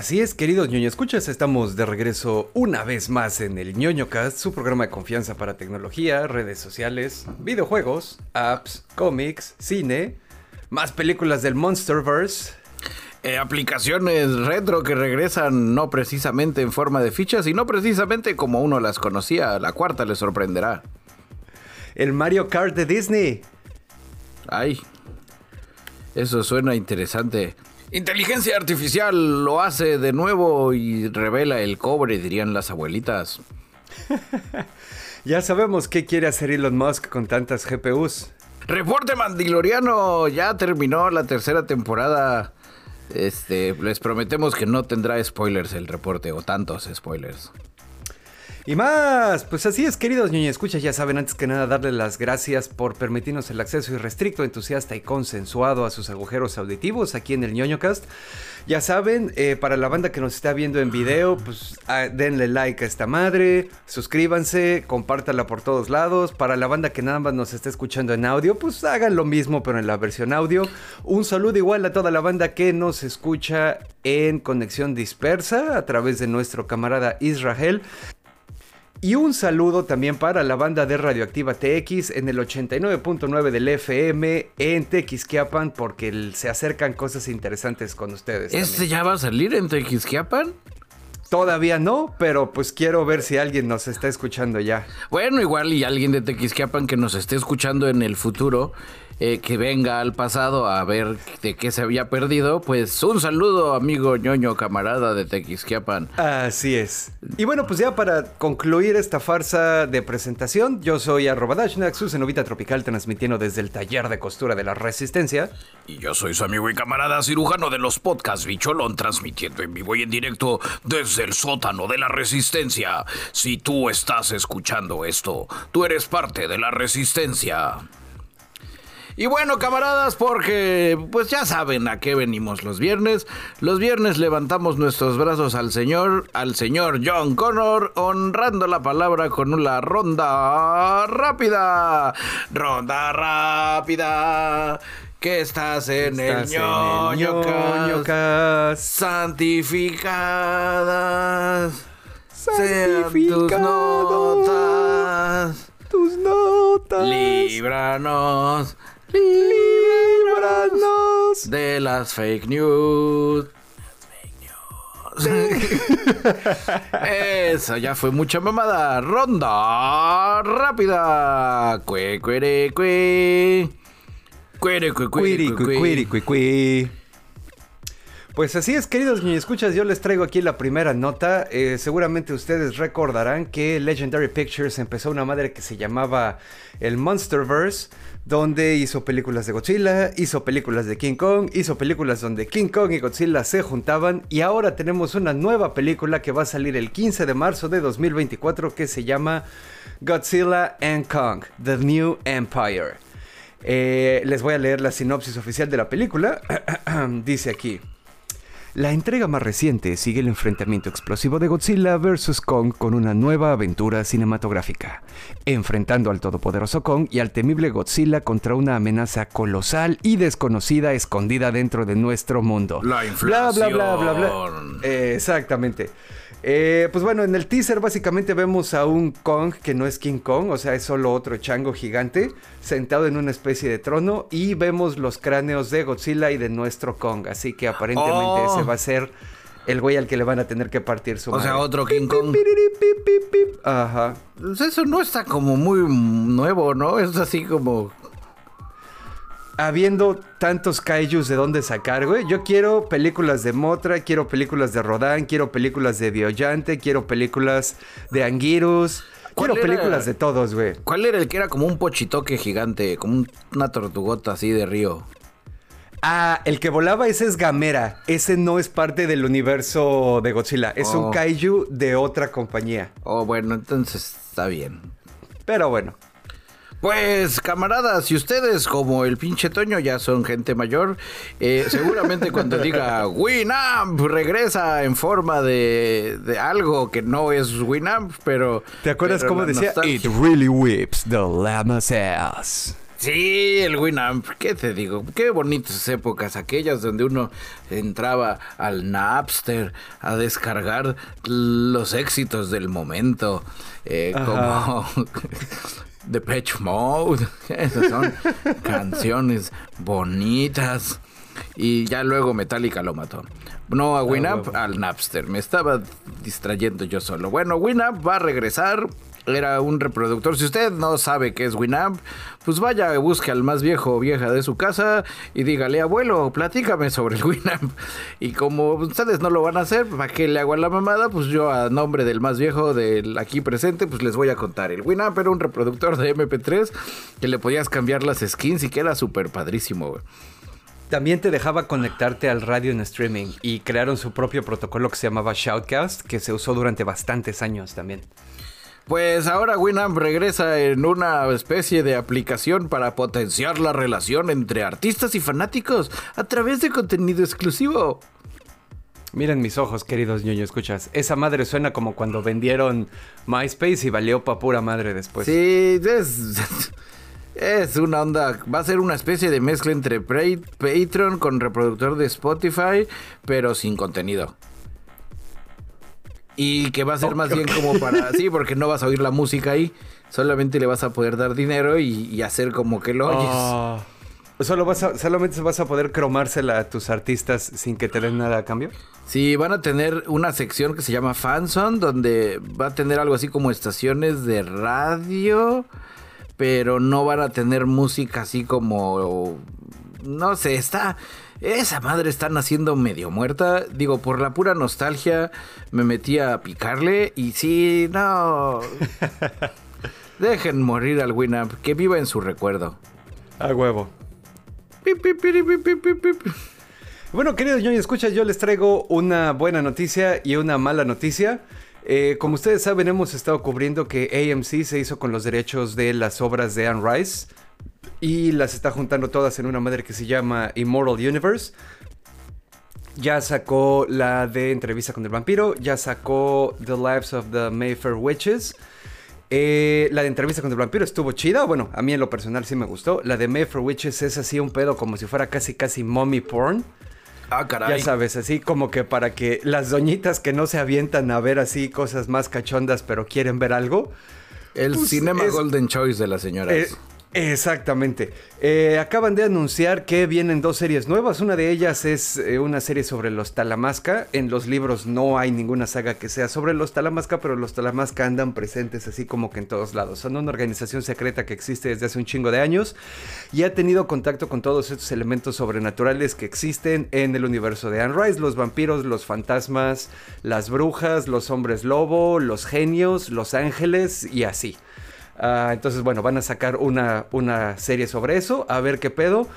Así es, queridos ñoño escuchas, estamos de regreso una vez más en el ñoño cast, su programa de confianza para tecnología, redes sociales, videojuegos, apps, cómics, cine, más películas del Monsterverse. Eh, aplicaciones retro que regresan no precisamente en forma de fichas y no precisamente como uno las conocía. La cuarta le sorprenderá. El Mario Kart de Disney. Ay, eso suena interesante. Inteligencia artificial lo hace de nuevo y revela el cobre, dirían las abuelitas. ya sabemos qué quiere hacer Elon Musk con tantas GPUs. Reporte Mandaloriano ya terminó la tercera temporada. Este, les prometemos que no tendrá spoilers el reporte o tantos spoilers. Y más, pues así es, queridos niños, escuchas, ya saben, antes que nada, darle las gracias por permitirnos el acceso irrestricto, entusiasta y consensuado a sus agujeros auditivos aquí en el ñoñocast. Ya saben, eh, para la banda que nos está viendo en video, pues ah, denle like a esta madre, suscríbanse, compártala por todos lados. Para la banda que nada más nos está escuchando en audio, pues hagan lo mismo, pero en la versión audio. Un saludo igual a toda la banda que nos escucha en conexión dispersa a través de nuestro camarada Israel. Y un saludo también para la banda de Radioactiva TX en el 89.9 del FM en Tequisquiapan porque se acercan cosas interesantes con ustedes. ¿Este ya va a salir en Tequisquiapan? Todavía no, pero pues quiero ver si alguien nos está escuchando ya. Bueno, igual y alguien de Tequisquiapan que nos esté escuchando en el futuro eh, que venga al pasado a ver de qué se había perdido, pues un saludo, amigo ñoño, camarada de Tequisquiapan. Así es. Y bueno, pues ya para concluir esta farsa de presentación, yo soy arroba Dashnak, su cenovita tropical, transmitiendo desde el taller de costura de la Resistencia. Y yo soy su amigo y camarada cirujano de los podcasts Bicholón, transmitiendo en vivo y en directo desde el sótano de la Resistencia. Si tú estás escuchando esto, tú eres parte de la Resistencia. Y bueno, camaradas, porque pues ya saben a qué venimos los viernes. Los viernes levantamos nuestros brazos al señor, al señor John Connor, honrando la palabra con una ronda rápida. Ronda rápida. Que estás en el ñoño, Santificadas. Santificadas. tus notas. Tus notas. Líbranos Líbranos de las fake news. Eso ya fue mucha mamada. Ronda rápida. Cue, cuere, cue. Cuere, cue, cue, pues así es, queridos escuchas, yo les traigo aquí la primera nota. Eh, seguramente ustedes recordarán que Legendary Pictures empezó una madre que se llamaba el Monsterverse, donde hizo películas de Godzilla, hizo películas de King Kong, hizo películas donde King Kong y Godzilla se juntaban y ahora tenemos una nueva película que va a salir el 15 de marzo de 2024 que se llama Godzilla and Kong, The New Empire. Eh, les voy a leer la sinopsis oficial de la película. Dice aquí. La entrega más reciente sigue el enfrentamiento explosivo de Godzilla vs. Kong con una nueva aventura cinematográfica, enfrentando al todopoderoso Kong y al temible Godzilla contra una amenaza colosal y desconocida escondida dentro de nuestro mundo. La inflación. Bla, bla, bla, bla, bla. exactamente. Eh, pues bueno, en el teaser básicamente vemos a un Kong que no es King Kong, o sea, es solo otro chango gigante sentado en una especie de trono y vemos los cráneos de Godzilla y de nuestro Kong, así que aparentemente oh. ese va a ser el güey al que le van a tener que partir su O sea, otro King Kong. Ajá. Pues eso no está como muy nuevo, ¿no? Es así como habiendo tantos kaijus de dónde sacar, güey. Yo quiero películas de Motra, quiero películas de Rodan, quiero películas de Biollante, quiero películas de Anguirus. Quiero películas de todos, güey. ¿Cuál era el que era como un pochitoque gigante, como una tortugota así de río? Ah, el que volaba ese es Gamera. Ese no es parte del universo de Godzilla. Es un oh. kaiju de otra compañía. Oh, bueno, entonces está bien. Pero bueno, pues camaradas, si ustedes como el pinche Toño ya son gente mayor, eh, seguramente cuando diga Winamp regresa en forma de, algo que no es Winamp, pero... ¿Te acuerdas cómo decía? It really whips the llama's ass. Sí, el Winamp, ¿qué te digo? Qué bonitas épocas, aquellas donde uno entraba al Napster a descargar los éxitos del momento, eh, como The Patch Mode, esas son canciones bonitas. Y ya luego Metallica lo mató. No a Winamp, al Napster. Me estaba distrayendo yo solo. Bueno, Winamp va a regresar era un reproductor. Si usted no sabe qué es Winamp, pues vaya, busque al más viejo o vieja de su casa y dígale, abuelo, platícame sobre el Winamp. Y como ustedes no lo van a hacer, ¿para qué le hago a la mamada? Pues yo a nombre del más viejo del aquí presente, pues les voy a contar. El Winamp era un reproductor de MP3 que le podías cambiar las skins y que era súper padrísimo, También te dejaba conectarte al radio en streaming y crearon su propio protocolo que se llamaba Shoutcast, que se usó durante bastantes años también. Pues ahora Winamp regresa en una especie de aplicación para potenciar la relación entre artistas y fanáticos a través de contenido exclusivo. Miren mis ojos, queridos ñoño, escuchas. Esa madre suena como cuando vendieron MySpace y valió pa' pura madre después. Sí, es, es una onda. Va a ser una especie de mezcla entre Patreon con reproductor de Spotify, pero sin contenido. Y que va a ser más bien como para... Sí, porque no vas a oír la música ahí. Solamente le vas a poder dar dinero y, hacer como que lo oyes. Ah. ¿Solo vas a, ¿Solamente vas a poder cromársela a tus artistas sin que te den nada a cambio? Sí, van a tener una sección que se llama Fanson, donde va a tener algo así como estaciones de radio, pero no van a tener música así como... No sé, está... Esa madre está naciendo medio muerta. Digo, por la pura nostalgia me metí a picarle y sí, no. Dejen morir al Winamp, que viva en su recuerdo. A huevo. Bueno, queridos yo escuchas, yo les traigo una buena noticia y una mala noticia. Eh, como ustedes saben, hemos estado cubriendo que AMC se hizo con los derechos de las obras de Anne Rice y las está juntando todas en una madre que se llama Immortal Universe. Ya sacó la de Entrevista con el Vampiro, ya sacó The Lives of the Mayfair Witches. Eh, la de Entrevista con el Vampiro estuvo chida, bueno, a mí en lo personal sí me gustó. La de Mayfair Witches es así un pedo como si fuera casi casi mommy porn. Ah, caray. Ya sabes, así como que para que las doñitas que no se avientan a ver así cosas más cachondas pero quieren ver algo. El pues Cinema Golden Choice de las señoras. Eh, Exactamente. Eh, acaban de anunciar que vienen dos series nuevas. Una de ellas es eh, una serie sobre los Talamasca. En los libros no hay ninguna saga que sea sobre los Talamasca, pero los Talamasca andan presentes así como que en todos lados. Son una organización secreta que existe desde hace un chingo de años y ha tenido contacto con todos estos elementos sobrenaturales que existen en el universo de Anne Rice: los vampiros, los fantasmas, las brujas, los hombres lobo, los genios, los ángeles y así. Ah, entonces, bueno, van a sacar una, una serie sobre eso, a ver qué pedo.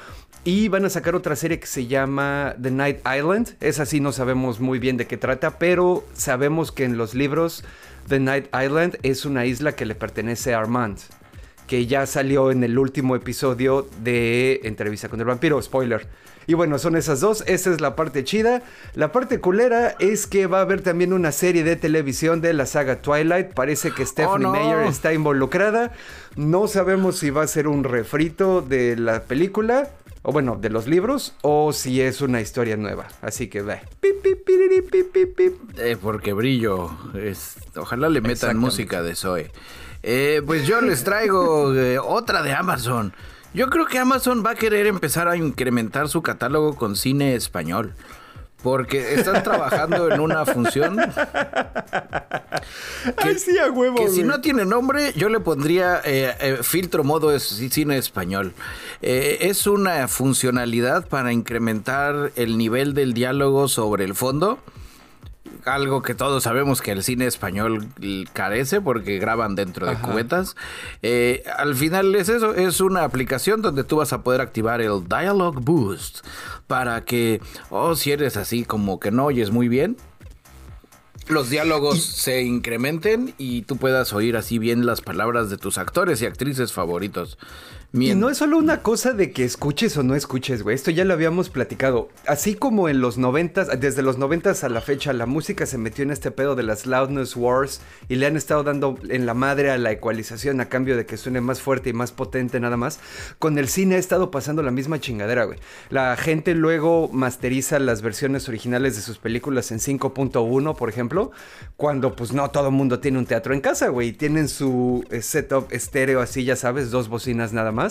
Y van a sacar otra serie que se llama The Night Island. Esa sí no sabemos muy bien de qué trata, pero sabemos que en los libros The Night Island es una isla que le pertenece a Armand. Que ya salió en el último episodio de Entrevista con el vampiro. Spoiler. Y bueno, son esas dos. Esa es la parte chida. La parte culera es que va a haber también una serie de televisión de la saga Twilight. Parece que Stephanie oh, Meyer está involucrada. No sabemos si va a ser un refrito de la película. O bueno, de los libros. O si es una historia nueva. Así que ve. Eh, porque brillo. Es... Ojalá le metan música de Zoe. Eh, pues yo les traigo eh, otra de Amazon. Yo creo que Amazon va a querer empezar a incrementar su catálogo con cine español. Porque están trabajando en una función. Que, sí, a huevo. Que si no tiene nombre, yo le pondría eh, eh, filtro modo cine español. Eh, es una funcionalidad para incrementar el nivel del diálogo sobre el fondo algo que todos sabemos que el cine español carece porque graban dentro de cubetas. Eh, al final es eso, es una aplicación donde tú vas a poder activar el Dialogue Boost para que, oh, si eres así como que no oyes muy bien, los diálogos se incrementen y tú puedas oír así bien las palabras de tus actores y actrices favoritos. Y no es solo una cosa de que escuches o no escuches, güey. Esto ya lo habíamos platicado. Así como en los noventas, desde los noventas a la fecha, la música se metió en este pedo de las loudness wars y le han estado dando en la madre a la ecualización a cambio de que suene más fuerte y más potente nada más. Con el cine ha estado pasando la misma chingadera, güey. La gente luego masteriza las versiones originales de sus películas en 5.1, por ejemplo, cuando pues no todo el mundo tiene un teatro en casa, güey. Tienen su eh, setup estéreo así, ya sabes, dos bocinas nada más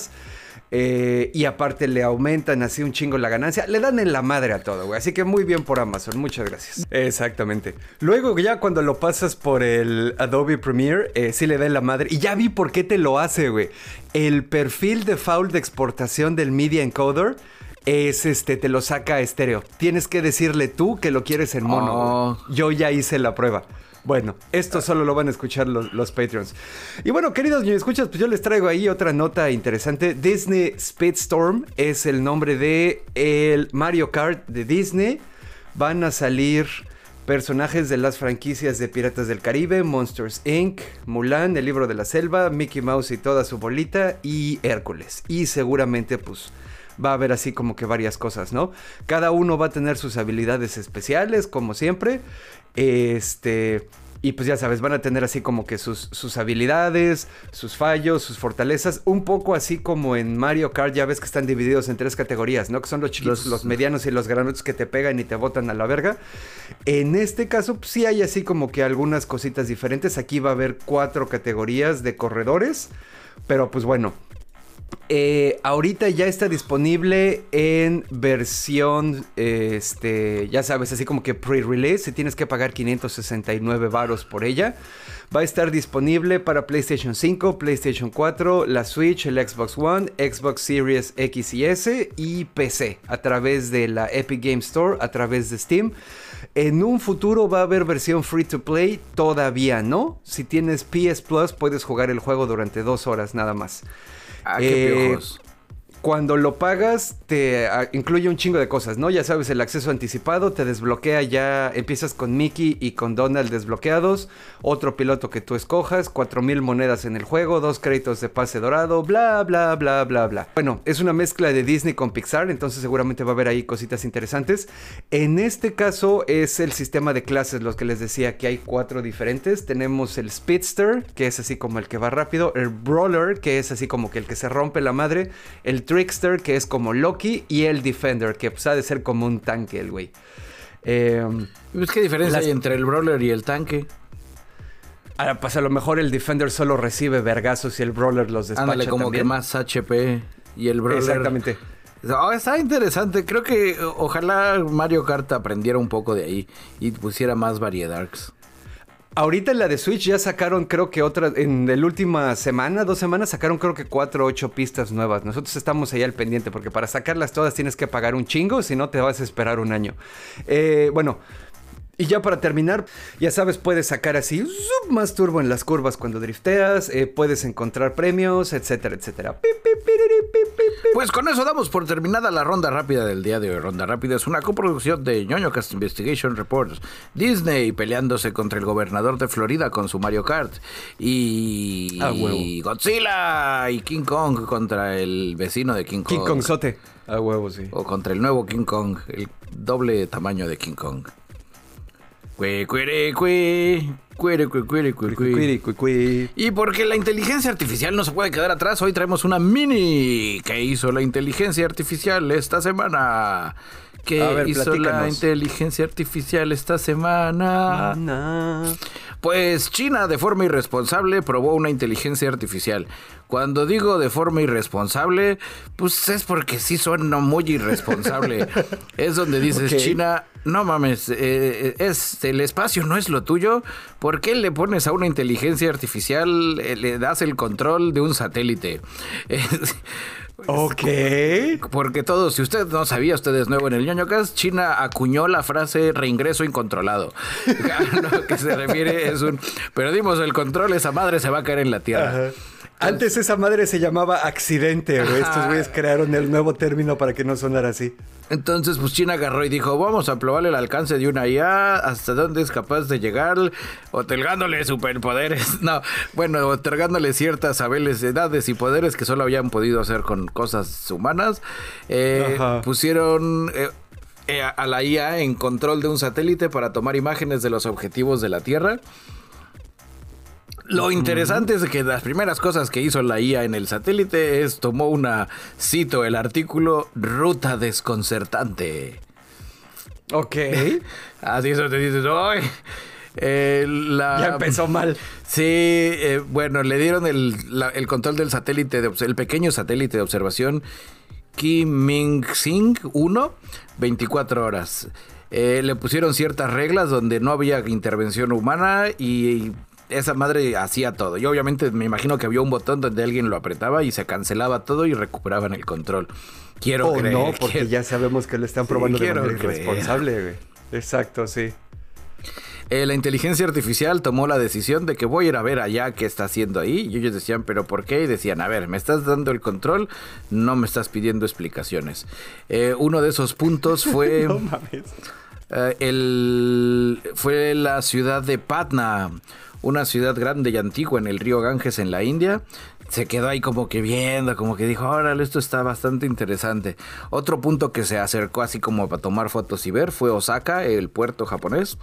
eh, y aparte le aumentan así un chingo la ganancia. Le dan en la madre a todo, güey. Así que muy bien por Amazon. Muchas gracias. Exactamente. Luego ya cuando lo pasas por el Adobe Premiere, eh, sí le da en la madre. Y ya vi por qué te lo hace, güey. El perfil de de exportación del Media Encoder es este, te lo saca a estéreo. Tienes que decirle tú que lo quieres en mono. Oh. Yo ya hice la prueba. Bueno, esto solo lo van a escuchar los, Patreons. Y bueno, queridos me escuchas, pues yo les traigo ahí otra nota interesante. Disney Speedstorm es el nombre de el Mario Kart de Disney. Van a salir personajes de las franquicias de Piratas del Caribe, Monsters Inc., Mulan, El Libro de la Selva, Mickey Mouse y toda su bolita y Hércules. Y seguramente pues va a haber así como que varias cosas, ¿no? Cada uno va a tener sus habilidades especiales, como siempre. Este. Y pues ya sabes, van a tener así como que sus, sus, habilidades, sus fallos, sus fortalezas. Un poco así como en Mario Kart, ya ves que están divididos en tres categorías, ¿no? Que son los chiquitos, los, medianos y los granotes que te pegan y te botan a la verga. En este caso, pues, sí hay así como que algunas cositas diferentes. Aquí va a haber cuatro categorías de corredores. Pero pues bueno, eh, ahorita ya está disponible en versión, este, ya sabes, así como que pre-release. Si tienes que pagar 569 varos por ella. Va a estar disponible para PlayStation 5, PlayStation 4, la Switch, el Xbox One, Xbox Series X y S y PC a través de la Epic Game Store, a través de Steam. En un futuro va a haber versión free to play, todavía no. Si tienes PS Plus puedes jugar el juego durante dos horas nada más. Ah, qué eh, cuando lo pagas, te ah, incluye un chingo de cosas, ¿no? Ya sabes, el acceso anticipado, te desbloquea ya, empiezas con Mickey y con Donald desbloqueados, otro piloto que tú escojas, cuatro mil monedas en el juego, dos créditos de pase dorado, bla, bla, bla, bla, bla. Bueno, es una mezcla de Disney con Pixar, entonces seguramente va a haber ahí cositas interesantes. En este caso es el sistema de clases, los que les decía que hay cuatro diferentes. Tenemos el Speedster, que es así como el que va rápido, el Brawler, que es así como que el que se rompe la madre, el Trickster, que es como Loki, y el Defender, que pues, ha de ser como un tanque el güey. Eh, ¿Qué diferencia hay entre el Brawler y el tanque? Ahora, pues a lo mejor el Defender solo recibe vergazos y el Brawler los despacha Ándale, como que más HP y el Brawler... Exactamente. Oh, está interesante. Creo que ojalá Mario Kart aprendiera un poco de ahí y pusiera más variedades. Ahorita en la de Switch ya sacaron, creo que otra, en la última semana, dos semanas, sacaron creo que cuatro o ocho pistas nuevas. Nosotros estamos ahí al pendiente porque para sacarlas todas tienes que pagar un chingo, si no te vas a esperar un año. Eh, bueno, y ya para terminar, ya sabes, puedes sacar así más turbo en las curvas cuando drifteas, eh, puedes encontrar premios, etcétera, etcétera. Pues con eso damos por terminada la ronda rápida del día de hoy. Ronda rápida es una coproducción de ñoño Cast Investigation Reports, Disney peleándose contra el gobernador de Florida con su Mario Kart y, y Godzilla y King Kong contra el vecino de King Kong. King Kong Sote. A huevo, sí. O contra el nuevo King Kong, el doble tamaño de King Kong. Y porque la inteligencia artificial no se puede quedar atrás, hoy traemos una mini que hizo la inteligencia artificial esta semana. ¿Qué hizo la inteligencia artificial esta semana? Pues China, de forma irresponsable, probó una inteligencia artificial. Cuando digo de forma irresponsable, pues es porque sí suena muy irresponsable. es donde dices, China, no mames, eh, eh, es el espacio no es lo tuyo. ¿Por qué le pones a una inteligencia artificial, eh, le das el control de un satélite? Ok. Porque todos, si usted no sabía, usted es nuevo en el ñoñocas, China acuñó la frase reingreso incontrolado. lo que se refiere es un, perdimos el control, esa madre se va a caer en la tierra. Antes esa madre se llamaba accidente. Estos güeyes crearon el nuevo término para que no sonara así. Entonces, pues China agarró y dijo, vamos a probar el alcance de una IA, hasta dónde es capaz de llegar, otorgándole superpoderes. No, bueno, otorgándole ciertas habilidades y poderes que solo habían podido hacer con cosas humanas. Eh, pusieron... Eh, eh, a la IA en control de un satélite para tomar imágenes de los objetivos de la Tierra. Lo interesante es que las primeras cosas que hizo la IA en el satélite es tomó una, cito el artículo, ruta desconcertante. Ok. Así eso te dices, ¡ay! Eh, ya empezó mal. Sí, eh, bueno, le dieron el, control del satélite, de, el pequeño satélite de observación Kim Ming Sing 1, 24 horas. Eh, le pusieron ciertas reglas donde no había intervención humana y esa madre hacía todo. Y obviamente me imagino que había un botón donde alguien lo apretaba y se cancelaba todo y recuperaban el control. Quiero oh, creer. No, porque ya sabemos que le están probando de manera irresponsable, Exacto, sí. Eh, la inteligencia artificial tomó la decisión de que voy a ir a ver allá qué está haciendo ahí. Y ellos decían, ¿pero por qué? Y decían, a ver, me estás dando el control, no me estás pidiendo explicaciones. Eh, uno de esos puntos fue. no mames. Eh, el, fue la ciudad de Patna una ciudad grande y antigua en el río Ganges en la India. Se quedó ahí como que viendo, como que dijo, órale, esto está bastante interesante. Otro punto que se acercó así como para tomar fotos y ver fue Osaka, el puerto japonés,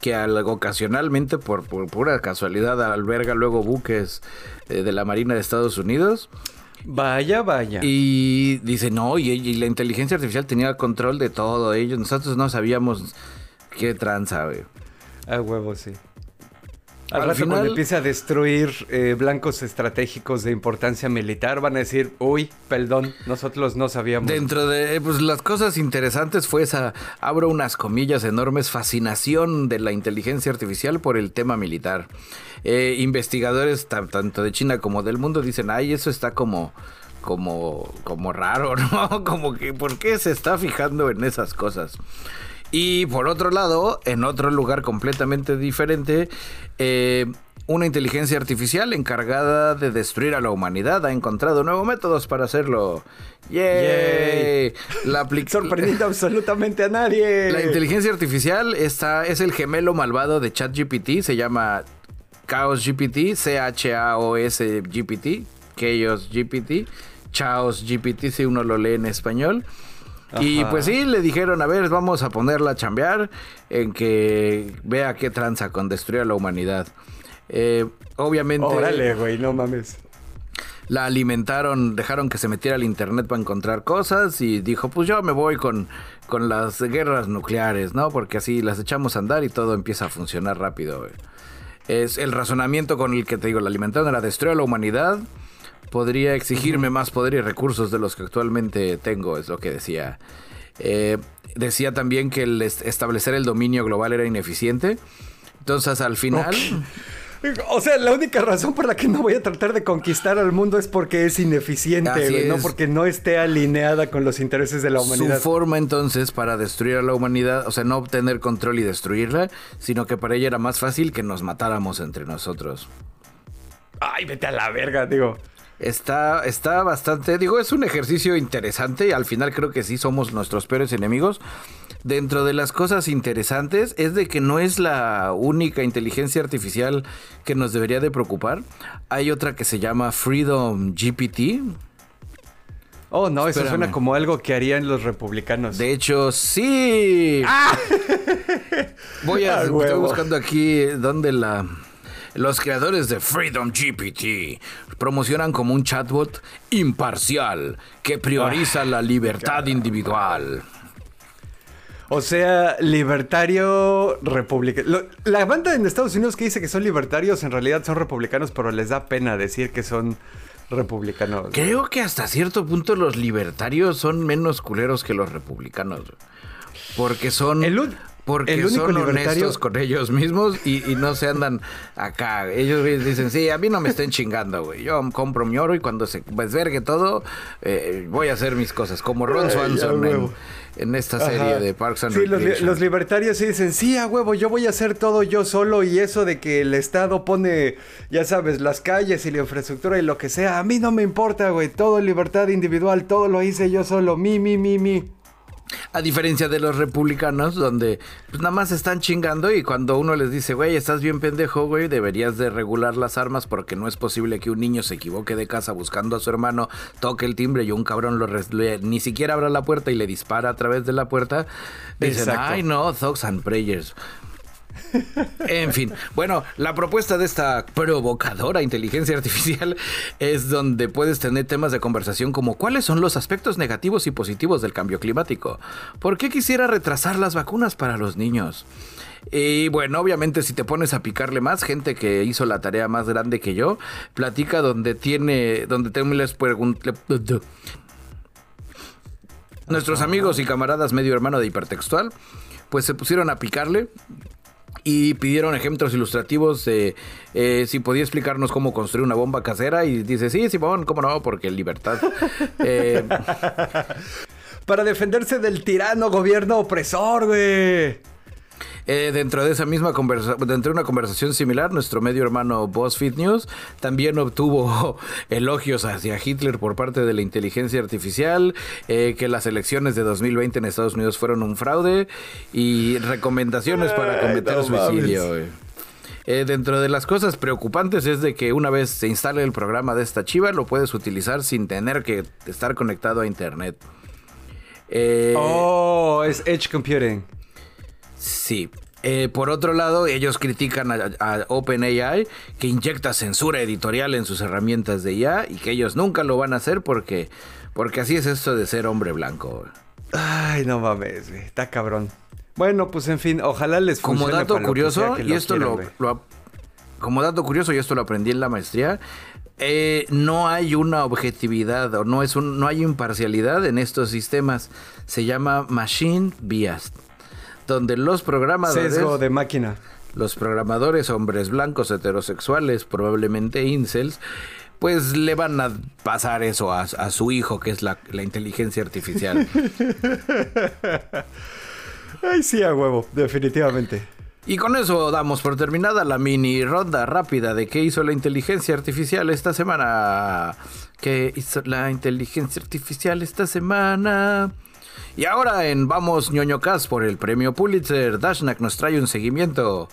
que ocasionalmente, por, pura casualidad, alberga luego buques eh, de la Marina de Estados Unidos. Vaya, vaya. Y dice, no, y, y, la inteligencia artificial tenía control de todo ello. Nosotros no sabíamos qué tranza, güey. A huevo, sí. Al, rato final, cuando empiece a destruir eh, blancos estratégicos de importancia militar, van a decir, uy, perdón, nosotros no sabíamos. Dentro de pues, las cosas interesantes fue esa, abro unas comillas enormes, fascinación de la inteligencia artificial por el tema militar. Eh, investigadores tanto de China como del mundo dicen, ay, eso está como como, como raro, ¿no? Como que, ¿por qué se está fijando en esas cosas? Y por otro lado, en otro lugar completamente diferente, eh, una inteligencia artificial encargada de destruir a la humanidad ha encontrado nuevos métodos para hacerlo. ¡Yay! La Sorprendiendo absolutamente a nadie. La inteligencia artificial está, es el gemelo malvado de ChatGPT, se llama Chaos GPT, C-H-A-O-S GPT, Chaos GPT, Chaos GPT si uno lo lee en español. Y pues sí, le dijeron, a ver, vamos a ponerla a chambear en que vea qué tranza con destruir a la humanidad. Eh, obviamente... Órale, güey, no mames. La alimentaron, dejaron que se metiera al internet para encontrar cosas y dijo, pues yo me voy con, con las guerras nucleares, ¿no? Porque así las echamos a andar y todo empieza a funcionar rápido. Es el razonamiento con el que te digo, la alimentaron era destruir a la humanidad podría exigirme más poder y recursos de los que actualmente tengo, es lo que decía. Eh, decía también que el establecer el dominio global era ineficiente. Entonces, al final... O sea, la única razón por la que no voy a tratar de conquistar al mundo es porque es ineficiente, no porque no esté alineada con los intereses de la humanidad. Su forma entonces para destruir a la humanidad, o sea, no obtener control y destruirla, sino que para ella era más fácil que nos matáramos entre nosotros. Ay, vete a la verga, digo. Está, está bastante, digo, es un ejercicio interesante y al final creo que sí somos nuestros peores enemigos. Dentro de las cosas interesantes es de que no es la única inteligencia artificial que nos debería de preocupar. Hay otra que se llama Freedom GPT. Oh, no, eso suena como algo que harían los republicanos. De hecho, sí. ¡Ah! Voy a... estoy buscando aquí dónde la... Los creadores de Freedom GPT promocionan como un chatbot imparcial que prioriza la libertad individual. O sea, libertario republicano. La banda en Estados Unidos que dice que son libertarios en realidad son republicanos, pero les da pena decir que son republicanos. Creo que hasta cierto punto los libertarios son menos culeros que los republicanos. Porque son Porque El único son libertario- honestos con ellos mismos y, y no se andan acá. Ellos dicen, sí, a mí no me estén chingando, güey. Yo compro mi oro y cuando se desvergue todo, eh, voy a hacer mis cosas. Como Ron Ay, Swanson a en, en esta serie de Parks and Sí, los, li- los libertarios sí dicen, sí, a huevo, yo voy a hacer todo yo solo y eso de que el Estado pone, ya sabes, las calles y la infraestructura y lo que sea, a mí no me importa, güey, todo libertad individual, todo lo hice yo solo, mi, mi, mi, mi. A diferencia de los republicanos, donde pues nada más están chingando y cuando uno les dice, güey, estás bien pendejo, güey, deberías de regular las armas porque no es posible que un niño se equivoque de casa buscando a su hermano, toque el timbre y un cabrón lo le- ni siquiera abra la puerta y le dispara a través de la puerta. Dicen, Exacto. ay no, thugs and prayers. En fin, bueno, la propuesta de esta provocadora inteligencia artificial es donde puedes tener temas de conversación como cuáles son los aspectos negativos y positivos del cambio climático. ¿Por qué quisiera retrasar las vacunas para los niños? Y bueno, obviamente si te pones a picarle más, gente que hizo la tarea más grande que yo, platica donde tiene, donde te les pregunté... Nuestros amigos y camaradas medio hermano de hipertextual, pues se pusieron a picarle y pidieron ejemplos ilustrativos de eh, si podía explicarnos cómo construir una bomba casera y dice, sí, Simón, cómo no, porque libertad. Eh, Para defenderse del tirano gobierno opresor, güey. Eh, dentro de esa misma conversación, dentro de una conversación similar, nuestro medio hermano BuzzFeed News también obtuvo elogios hacia Hitler por parte de la inteligencia artificial, eh, que las elecciones de 2020 en Estados Unidos fueron un fraude y recomendaciones para Ay, cometer no suicidio. Eh, dentro de las cosas preocupantes es de que una vez se instale el programa de esta chiva, lo puedes utilizar sin tener que estar conectado a internet. Eh, Oh, es Edge Computing. Sí. Eh, por otro lado, ellos critican a, a OpenAI que inyecta censura editorial en sus herramientas de IA y que ellos nunca lo van a hacer porque, porque así es esto de ser hombre blanco. Ay, no mames, güey, está cabrón. Bueno, pues en fin, ojalá les Como funcione dato curioso, y esto quieran, lo, güey. lo ap- como dato curioso, y esto lo aprendí en la maestría, eh, no hay una objetividad o no es un, no hay imparcialidad en estos sistemas. Se llama machine bias, donde los programadores Sesgo de máquina. los programadores, hombres blancos, heterosexuales, probablemente incels, pues le van a pasar eso a, a su hijo, que es la, la inteligencia artificial. Ay, sí, a huevo, definitivamente. y con eso damos por terminada la mini ronda rápida de qué hizo la inteligencia artificial esta semana. ¿Qué hizo la inteligencia artificial esta semana? Y ahora en Vamos ñoño Cast por el premio Pulitzer, Dashnak nos trae un seguimiento.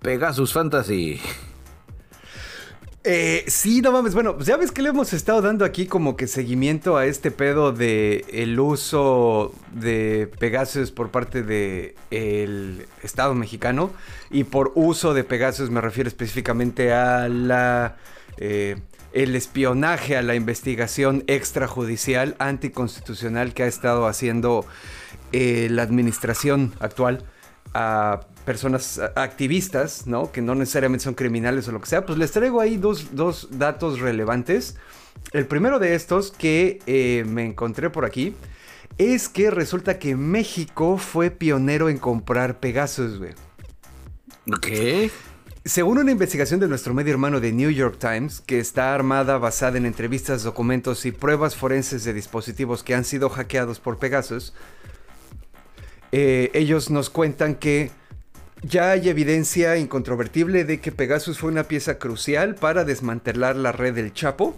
Pegasus Fantasy. Eh, sí, no mames. Bueno, ya ves que le hemos estado dando aquí como que seguimiento a este pedo de el uso de Pegasus por parte de el Estado mexicano. Y por uso de Pegasus me refiero específicamente a la eh, el espionaje, a la investigación extrajudicial anticonstitucional que ha estado haciendo eh, la administración actual a personas activistas, ¿no? Que no necesariamente son criminales o lo que sea, pues les traigo ahí dos, dos datos relevantes. El primero de estos que eh, me encontré por aquí es que resulta que México fue pionero en comprar Pegasus, güey. ¿Qué? Según una investigación de nuestro medio hermano de New York Times, que está armada basada en entrevistas, documentos y pruebas forenses de dispositivos que han sido hackeados por Pegasus, eh, ellos nos cuentan que ya hay evidencia incontrovertible de que Pegasus fue una pieza crucial para desmantelar la red del Chapo.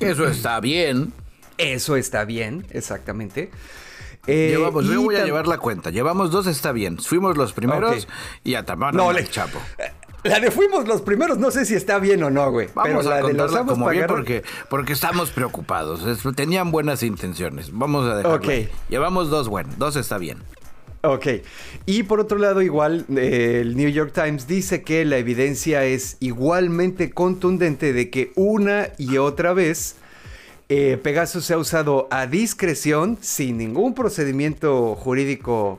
Eso está bien. Eso está bien, exactamente. Eh, Llevamos, yo voy a llevar la cuenta. Llevamos dos, está bien. Fuimos los primeros y atacaron No, al le- Chapo. La de fuimos los primeros, no sé si está bien o no, güey. Vamos pero a la de los como bien pagar- porque, porque estamos preocupados. Es- tenían buenas intenciones. Vamos a dejarlo. Ok. ahí. Llevamos dos, bueno, dos está bien. Ok. Y por otro lado, igual, eh, el New York Times dice que la evidencia es igualmente contundente de que una y otra vez eh, Pegasus se ha usado a discreción, sin ningún procedimiento jurídico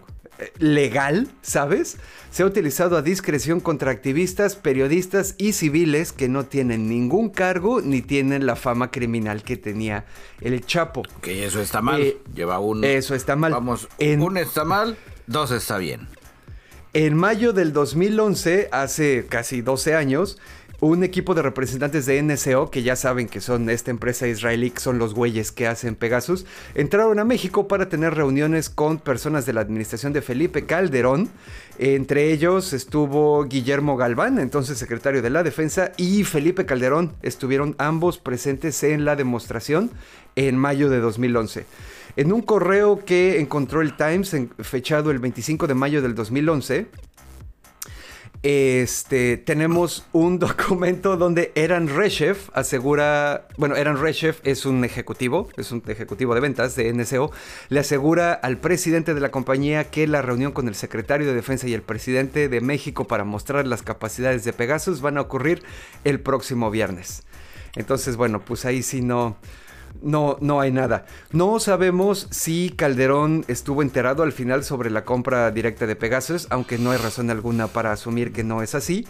legal, ¿sabes? Se ha utilizado a discreción contra activistas, periodistas y civiles que no tienen ningún cargo ni tienen la fama criminal que tenía el Chapo. Que eso está mal. Eh, Lleva un. eso está mal. Vamos, En- un está mal, dos está bien. En mayo del 2011, hace casi 12 años, un equipo de representantes de NSO, que ya saben que son esta empresa israelí, que son los güeyes que hacen Pegasus, entraron a México para tener reuniones con personas de la administración de Felipe Calderón. Entre ellos estuvo Guillermo Galván, entonces secretario de la Defensa, y Felipe Calderón. Estuvieron ambos presentes en la demostración en mayo de 2011. En un correo que encontró el Times, fechado el 25 de mayo del 2011, este, tenemos un documento donde Eran Reshef asegura, bueno, Eran Reshef es un ejecutivo, es un ejecutivo de ventas de NSO, le asegura al presidente de la compañía que la reunión con el secretario de Defensa y el presidente de México para mostrar las capacidades de Pegasus van a ocurrir el próximo viernes. Entonces, bueno, pues ahí sí no, no, no hay nada. No sabemos si Calderón estuvo enterado al final sobre la compra directa de Pegasus, aunque no hay razón alguna para asumir que no es así.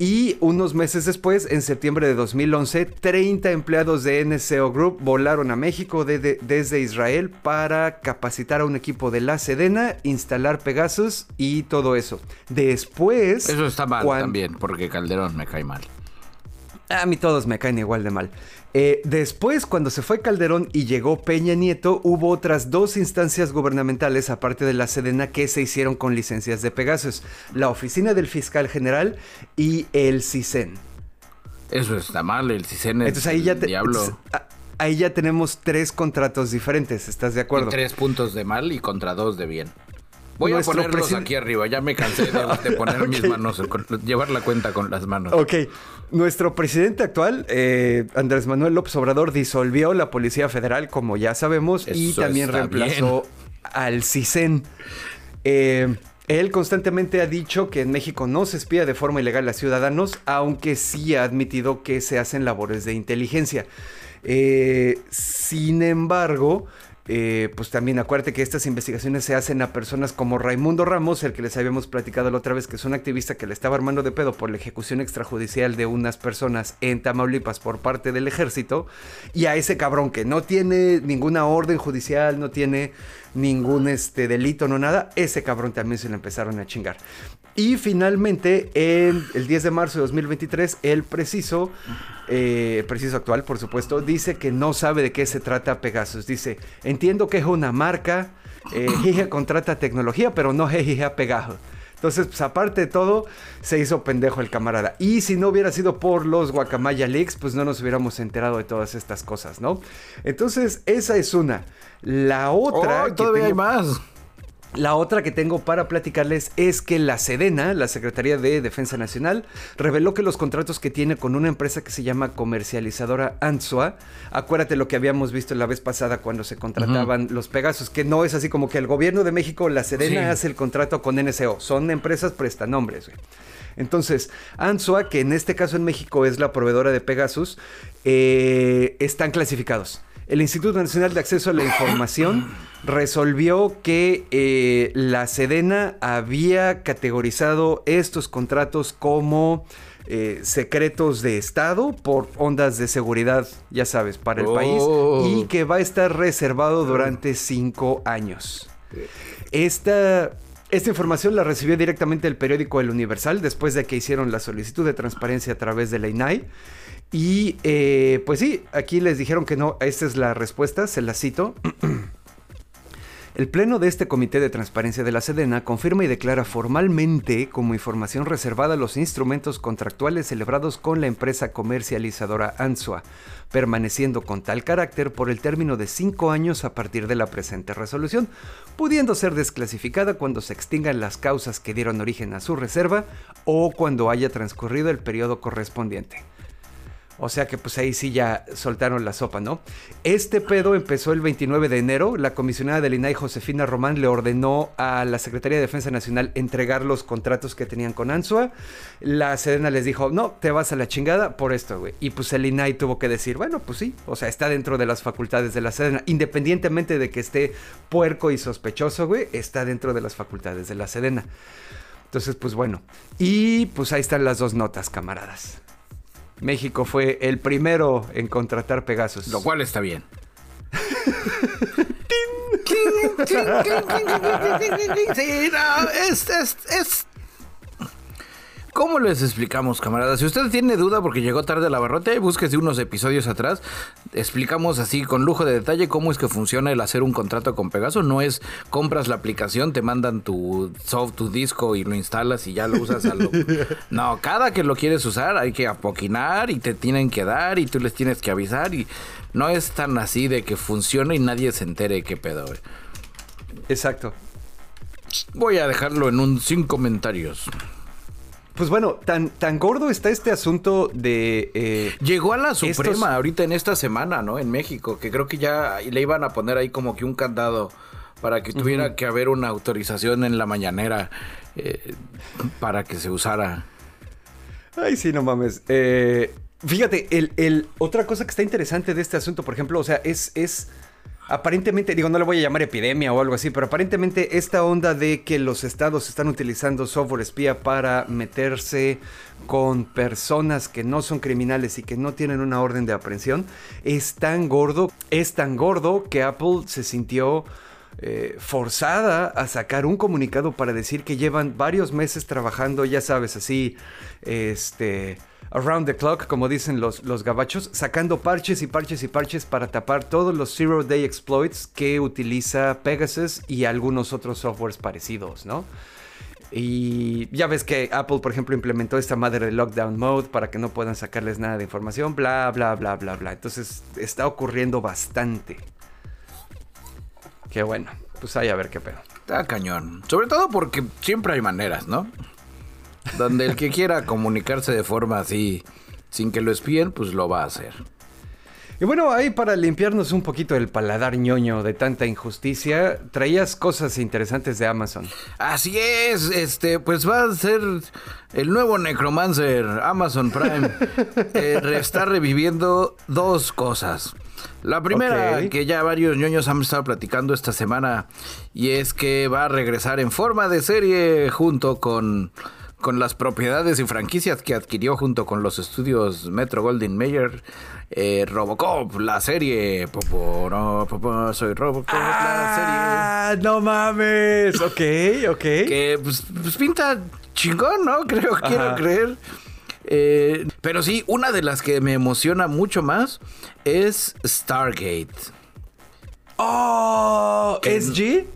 Y unos meses después, en septiembre de 2011, 30 empleados de NCO Group volaron a México desde Israel para capacitar a un equipo de la Sedena, instalar Pegasus y todo eso. Después... Eso está mal también, porque Calderón me cae mal. A mí todos me caen igual de mal. Eh, después, cuando se fue Calderón y llegó Peña Nieto, hubo otras dos instancias gubernamentales, aparte de la Sedena, que se hicieron con licencias de Pegasus. La Oficina del Fiscal General y el CISEN. Eso está mal, el CISEN es Entonces, ahí ya diablo. Ahí ya tenemos tres contratos diferentes, ¿estás de acuerdo? tres puntos de mal y contra dos de bien. Voy a ponerlos aquí arriba, ya me cansé de, poner mis manos, llevar la cuenta con las manos. Ok, nuestro presidente actual, eh, Andrés Manuel López Obrador, disolvió la Policía Federal, como ya sabemos, y también reemplazó al CISEN. Eh, él constantemente ha dicho que en México no se espía de forma ilegal a ciudadanos, aunque sí ha admitido que se hacen labores de inteligencia. Eh, sin embargo, eh, pues también acuérdate que estas investigaciones se hacen a personas como Raimundo Ramos, el que les habíamos platicado la otra vez, que es un activista que le estaba armando de pedo por la ejecución extrajudicial de unas personas en Tamaulipas por parte del ejército, y a ese cabrón que no tiene ninguna orden judicial, no tiene ningún este, delito, no nada, ese cabrón también se le empezaron a chingar. Y finalmente, el 10 de marzo de 2023, el preciso, eh, preciso actual, por supuesto, dice que no sabe de qué se trata Pegasus. Dice, entiendo que es una marca, eh, contrata tecnología, pero no Jija Pegasus. Entonces, pues aparte de todo, se hizo pendejo el camarada. Y si no hubiera sido por los Guacamaya Leaks, pues no nos hubiéramos enterado de todas estas cosas, ¿no? Entonces, esa es una. La otra... Oh, todavía hay más. La otra que tengo para platicarles es que la Sedena, la Secretaría de Defensa Nacional, reveló que los contratos que tiene con una empresa que se llama comercializadora Ansua, acuérdate lo que habíamos visto la vez pasada cuando se contrataban los Pegasus, que no es así como que el gobierno de México, la Sedena hace el contrato con NSO, son empresas prestanombres. Entonces, Ansua, que en este caso en México es la proveedora de Pegasus, eh, están clasificados el Instituto Nacional de Acceso a la Información resolvió que eh, la Sedena había categorizado estos contratos como eh, secretos de Estado por ondas de seguridad, ya sabes, para el país, oh. y que va a estar reservado durante cinco años. Esta esta información la recibió directamente el periódico El Universal después de que hicieron la solicitud de transparencia a través de la INAI. Y eh, pues sí, aquí les dijeron que no, esta es la respuesta, se la cito. El Pleno de este Comité de Transparencia de la Sedena confirma y declara formalmente como información reservada los instrumentos contractuales celebrados con la empresa comercializadora ANSUA, permaneciendo con tal carácter por el término de cinco años a partir de la presente resolución, pudiendo ser desclasificada cuando se extingan las causas que dieron origen a su reserva o cuando haya transcurrido el periodo correspondiente. O sea que pues ahí sí ya soltaron la sopa, ¿no? Este pedo empezó el 29 de enero. La comisionada del INAI, Josefina Román, le ordenó a la Secretaría de Defensa Nacional entregar los contratos que tenían con ANSUA. La Sedena les dijo, no, te vas a la chingada por esto, güey. Y pues el INAI tuvo que decir, bueno, pues sí, o sea, está dentro de las facultades de la Sedena. Independientemente de que esté puerco y sospechoso, güey, está dentro de las facultades de la Sedena. Entonces, pues bueno. Y pues ahí están las dos notas, camaradas. México fue el primero en contratar Pegasus. Lo cual está bien. sí, es, ¿Cómo les explicamos, camaradas? Si usted tiene duda porque llegó tarde a la barrota, búsquese unos episodios atrás. Explicamos así con lujo de detalle cómo es que funciona el hacer un contrato con Pegaso. No es compras la aplicación, te mandan tu soft, tu disco y lo instalas y ya lo usas a lo... No, cada que lo quieres usar hay que apoquinar y te tienen que dar y tú les tienes que avisar y no es tan así de que funcione y nadie se entere qué pedo. güey. Exacto. Voy a dejarlo en un sin comentarios. Pues bueno, tan, tan gordo está este asunto de... eh, Llegó a la Estos- Suprema ahorita en esta semana, ¿no? En México, que creo que ya le iban a poner ahí como que un candado para que tuviera que haber una autorización en la mañanera eh, para que se usara. Ay, sí, no mames. Eh, fíjate, el, el- otra cosa que está interesante de este asunto, por ejemplo, o sea, es, es aparentemente, digo, no le voy a llamar epidemia o algo así, pero aparentemente esta onda de que los estados están utilizando software espía para meterse con personas que no son criminales y que no tienen una orden de aprehensión, es tan gordo, es tan gordo que Apple se sintió eh, forzada a sacar un comunicado para decir que llevan varios meses trabajando, ya sabes, así, este, around the clock, como dicen los, los gabachos, sacando parches y parches y parches para tapar todos los zero day exploits que utiliza Pegasus y algunos otros softwares parecidos, ¿no? Y ya ves que Apple, por ejemplo, implementó esta madre de lockdown mode para que no puedan sacarles nada de información, bla, bla, bla, bla, bla. Entonces está ocurriendo bastante. Qué bueno. Pues ahí a ver qué pedo. Está cañón. Sobre todo porque siempre hay maneras, ¿no? Donde el que quiera comunicarse de forma así, sin que lo espíen, pues lo va a hacer. Y bueno, ahí para limpiarnos un poquito el paladar ñoño de tanta injusticia, traías cosas interesantes de Amazon. Así es, este, pues va a ser el nuevo Necromancer, Amazon Prime. eh, está reviviendo dos cosas. La primera, que ya varios ñoños han estado platicando esta semana, y es que va a regresar en forma de serie junto con, con las propiedades y franquicias que adquirió junto con los estudios Metro Golden Mayer. eh, Robocop, la serie. Popo, no, popo, soy Robocop, la serie ¡Ah! ¡No mames! Ok, ok. que pues, pues pinta chingón, ¿no? Creo, Ajá. quiero creer. Eh, pero sí, una de las que me emociona mucho más es Stargate. ¡Oh! ¿SG?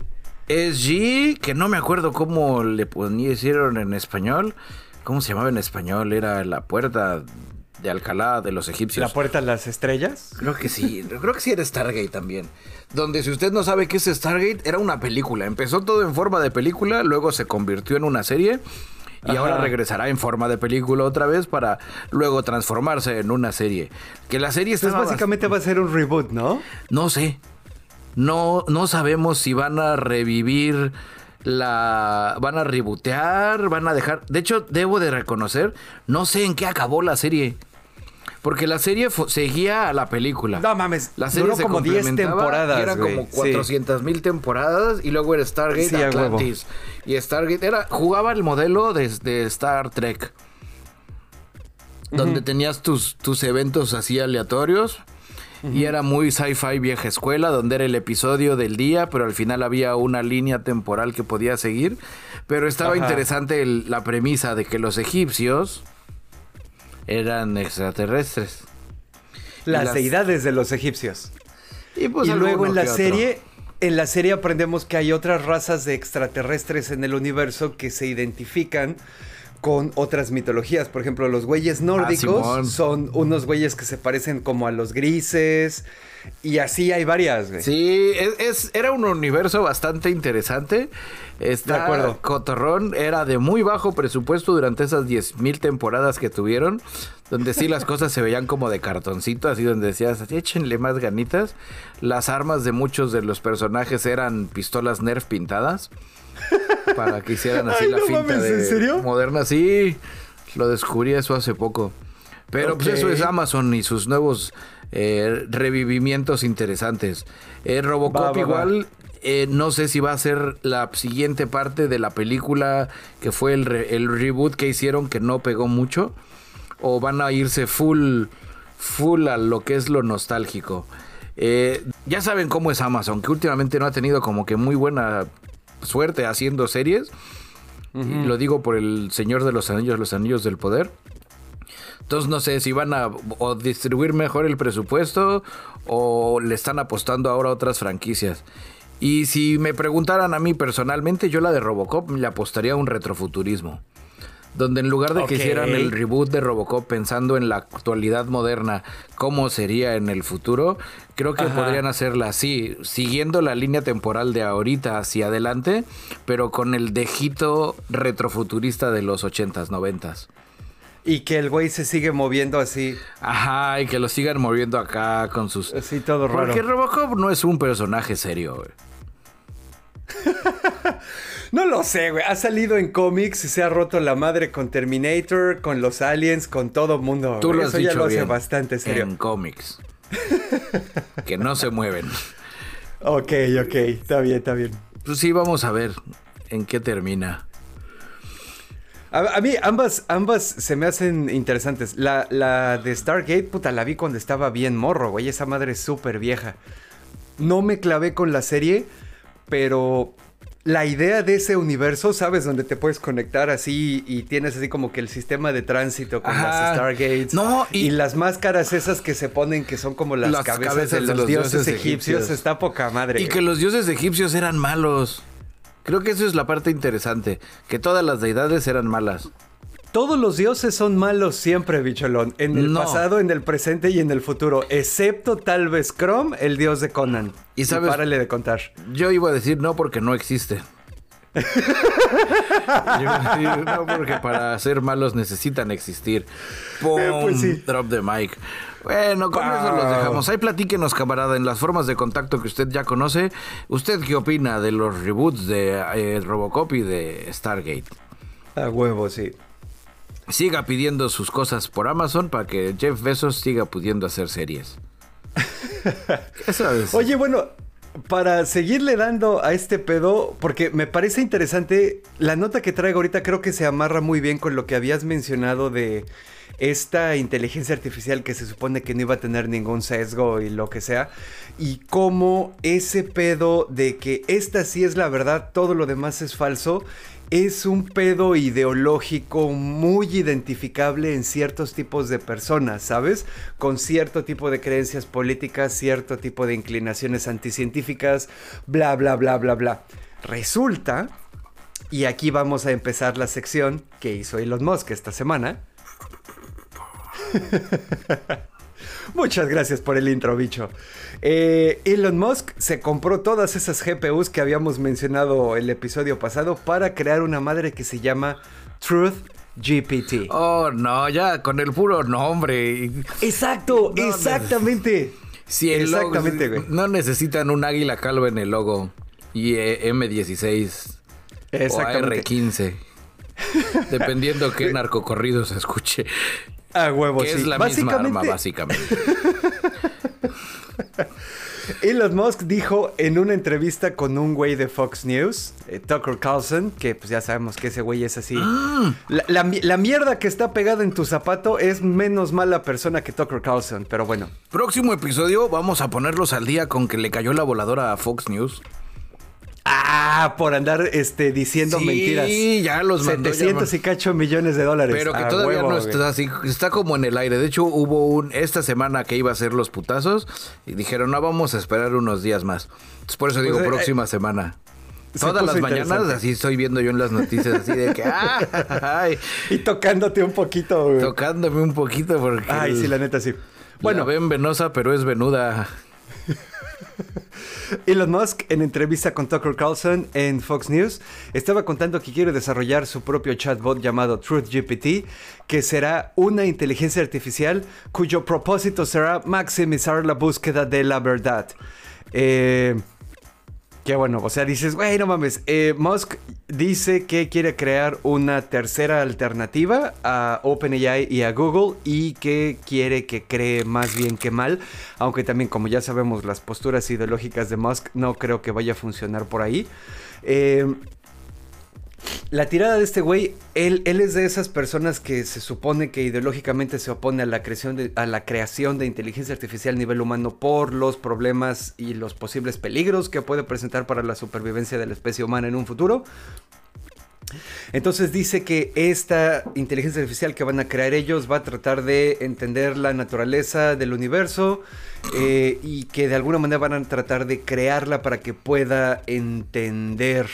SG, que no me acuerdo cómo le pusieron en español. ¿Cómo se llamaba en español? Era la puerta de Alcalá de los egipcios. ¿La puerta a las estrellas? Creo que sí, creo que sí era Stargate también. Donde si usted no sabe qué es Stargate, era una película. Empezó todo en forma de película, luego se convirtió en una serie y Ajá. ahora regresará en forma de película otra vez para luego transformarse en una serie. Que la serie está Entonces básicamente va a ser un reboot, ¿no? no sé. No, no sabemos si van a revivir la. Van a rebotear, van a dejar. De hecho, debo de reconocer, no sé en qué acabó la serie. Porque la serie seguía a la película. No mames, La serie duró se como 10 complementaba temporadas, güey, como sí. 400 mil temporadas y luego era Stargate Sí. Atlantis. Y Stargate era. Jugaba el modelo de, de Star Trek. Donde tenías tus, tus eventos así aleatorios. Y era muy sci-fi vieja escuela, donde era el episodio del día, pero al final había una línea temporal que podía seguir. Pero estaba Ajá. interesante el- la premisa de que los egipcios eran extraterrestres. Las, las- deidades de los egipcios. Y, pues, y luego en la serie, en la serie aprendemos que hay otras razas de extraterrestres en el universo que se identifican con otras mitologías. Por ejemplo, los güeyes nórdicos son unos güeyes que se parecen como a los grises. Y así hay varias, güey. Sí, es, es- era un universo bastante interesante. Está De acuerdo. Cotorrón era de muy bajo presupuesto durante esas 10.000 temporadas que tuvieron, donde sí las cosas se veían como de cartoncito, así donde decías, "Así, échenle más ganitas. Las armas de muchos de los personajes eran pistolas Nerf pintadas. Para que hicieran así Ay, la no finta mames, de ¿en serio? moderna. Sí, lo descubrí eso hace poco. Pero pues eso es Amazon y sus nuevos eh, revivimientos interesantes. Eh, Robocop Va, va, va. igual, eh, no sé si va a ser la siguiente parte de la película que fue el, re- el reboot que hicieron que no pegó mucho. O van a irse full, full a lo que es lo nostálgico. Eh, ya saben cómo es Amazon, que últimamente no ha tenido como que muy buena suerte haciendo series. Lo digo por el Señor de los Anillos, los Anillos del Poder. Entonces no sé si van a o distribuir mejor el presupuesto o le están apostando ahora a otras franquicias. Y si me preguntaran a mí personalmente, yo la de Robocop le apostaría a un retrofuturismo. Donde en lugar de que hicieran el reboot de Robocop pensando en la actualidad moderna, cómo sería en el futuro, creo que podrían hacerla así, siguiendo la línea temporal de ahorita hacia adelante, pero con el dejito retrofuturista de los 80s, 90s. Y que el güey se sigue moviendo así. Ajá, y que lo sigan moviendo acá con sus... Así todo raro. Porque Robocop no es un personaje serio, güey. no lo sé, güey. Ha salido en cómics y se ha roto la madre con Terminator, con los aliens, con todo mundo. Tú lo has Eso dicho ya lo hace bien. bastante serio. En cómics. que no se mueven. Ok, ok. Está bien, está bien. Pues sí, vamos a ver en qué termina. A, a mí ambas, ambas se me hacen interesantes. La, la de Stargate, puta, la vi cuando estaba bien morro, güey. Esa madre es súper vieja. No me clavé con la serie, pero la idea de ese universo, ¿sabes? Donde te puedes conectar así y tienes así como que el sistema de tránsito con Ajá. las Stargates. No, y... y- las máscaras esas que se ponen que son como las, Las cabezas, cabezas de de los, los dioses, dioses egipcios. egipcios. Está poca madre. Y que los dioses egipcios eran malos. Creo que eso es la parte interesante. Que todas las deidades eran malas. Todos los dioses son malos siempre, bicholón. En el No. pasado, en el presente y en el futuro. Excepto tal vez Chrome, el dios de Conan. Y sabes- párale de contar. Yo iba a decir no porque no existe. Yo iba a decir no porque para ser malos necesitan existir. ¡Pum! Eh, pues sí. Drop the mic. Bueno, con eso los dejamos. Ahí platíquenos, camarada, en las formas de contacto que usted ya conoce. ¿Usted qué opina de los reboots de eh, Robocop y de Stargate? A huevo, sí. Siga pidiendo sus cosas por Amazon para que Jeff Bezos siga pudiendo hacer series. Eso es. Oye, bueno, para seguirle dando a este pedo, porque me parece interesante, la nota que traigo ahorita creo que se amarra muy bien con lo que habías mencionado de esta inteligencia artificial que se supone que no iba a tener ningún sesgo y lo que sea, y cómo ese pedo de que esta sí es la verdad, todo lo demás es falso, es un pedo ideológico muy identificable en ciertos tipos de personas, ¿sabes? Con cierto tipo de creencias políticas, cierto tipo de inclinaciones anticientíficas, bla, bla, bla, bla, bla. Resulta, y aquí vamos a empezar la sección que hizo Elon Musk esta semana. Muchas gracias por el intro, bicho. Eh, Elon Musk se compró todas esas GPUs que habíamos mencionado el episodio pasado para crear una madre que se llama Truth GPT. Oh, no, ya con el puro nombre. Exacto, No, no. exactamente. Logo- Exactamente, güey. No necesitan un águila calva en el logo. Y eh, M16 Exactamente. o AR15. Dependiendo qué narcocorrido se escuche. A huevo, que sí. es la misma arma, Básicamente. Elon Musk dijo en una entrevista con un güey de Fox News, eh, Tucker Carlson, que pues ya sabemos que ese güey es así. Ah. La, la mierda que está pegada en tu zapato es menos mala persona que Tucker Carlson, pero bueno. Próximo episodio vamos a ponerlos al día con que le cayó la voladora a Fox News. Ah, por andar este, diciendo Sí, mentiras. ya los mandó 700 llamar. y cacho millones de dólares. Pero que A todavía huevo, no güey. está así, está como en el aire. De hecho, hubo un esta semana que iba a ser los putazos y dijeron, no, vamos a esperar unos días más. Entonces, por eso digo Pues, eh, próxima semana. se Todas las mañanas así estoy viendo yo en las noticias así de que ah, ay, Y tocándote un poquito, güey. tocándome un poquito porque Ay, sí, la neta sí. bueno, Bueno, ven venosa pero es venuda. Elon Musk, en entrevista con Tucker Carlson en Fox News, estaba contando que quiere desarrollar su propio chatbot llamado Truth GPT, que será una inteligencia artificial cuyo propósito será maximizar la búsqueda de la verdad. Eh, Qué bueno, o sea, dices, güey, no mames. Eh, Musk dice que quiere crear una tercera alternativa a OpenAI y a Google y que quiere que cree más bien que mal. Aunque también, como ya sabemos, las posturas ideológicas de Musk no creo que vaya a funcionar por ahí. Eh, la tirada de este güey, él, es de esas personas que se supone que ideológicamente se opone a la, creación de, a la creación de inteligencia artificial a nivel humano por los problemas y los posibles peligros que puede presentar para la supervivencia de la especie humana en un futuro. Entonces dice que esta inteligencia artificial que van a crear ellos va a tratar de entender la naturaleza del universo eh, y que de alguna manera van a tratar de crearla para que pueda entender